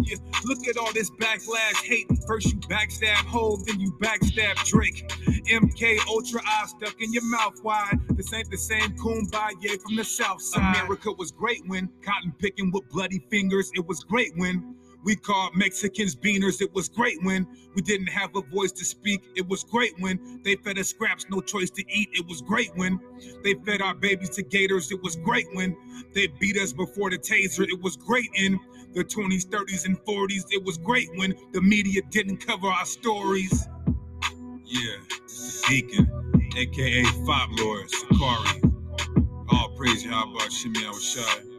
Yeah, look at all this backlash hate. First you backstab Hove, then you backstab Drake. MK Ultra I stuck in your mouth wide. This ain't the same kumbaya from the south side. America was great when cotton picking with bloody fingers. It was great when we called Mexicans beaners. It was great when we didn't have a voice to speak. It was great when they fed us scraps, no choice to eat. It was great when they fed our babies to gators. It was great when they beat us before the taser. It was great in the 20s, 30s, and 40s. It was great when the media didn't cover our stories. Yeah, it's the Deacon, aka Fop Lord Sakari. All praise about Shimmy Awashai?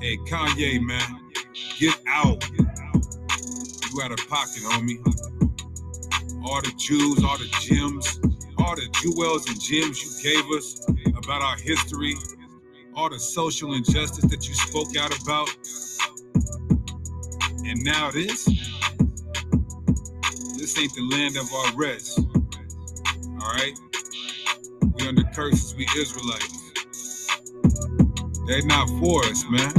Hey, Kanye, man, get out. You out of pocket, homie. All the Jews, all the gems, all the jewels and gems you gave us about our history, all the social injustice that you spoke out about. And now this? This ain't the land of our rest. Alright? We under curses, we Israelites. They're not for us, man.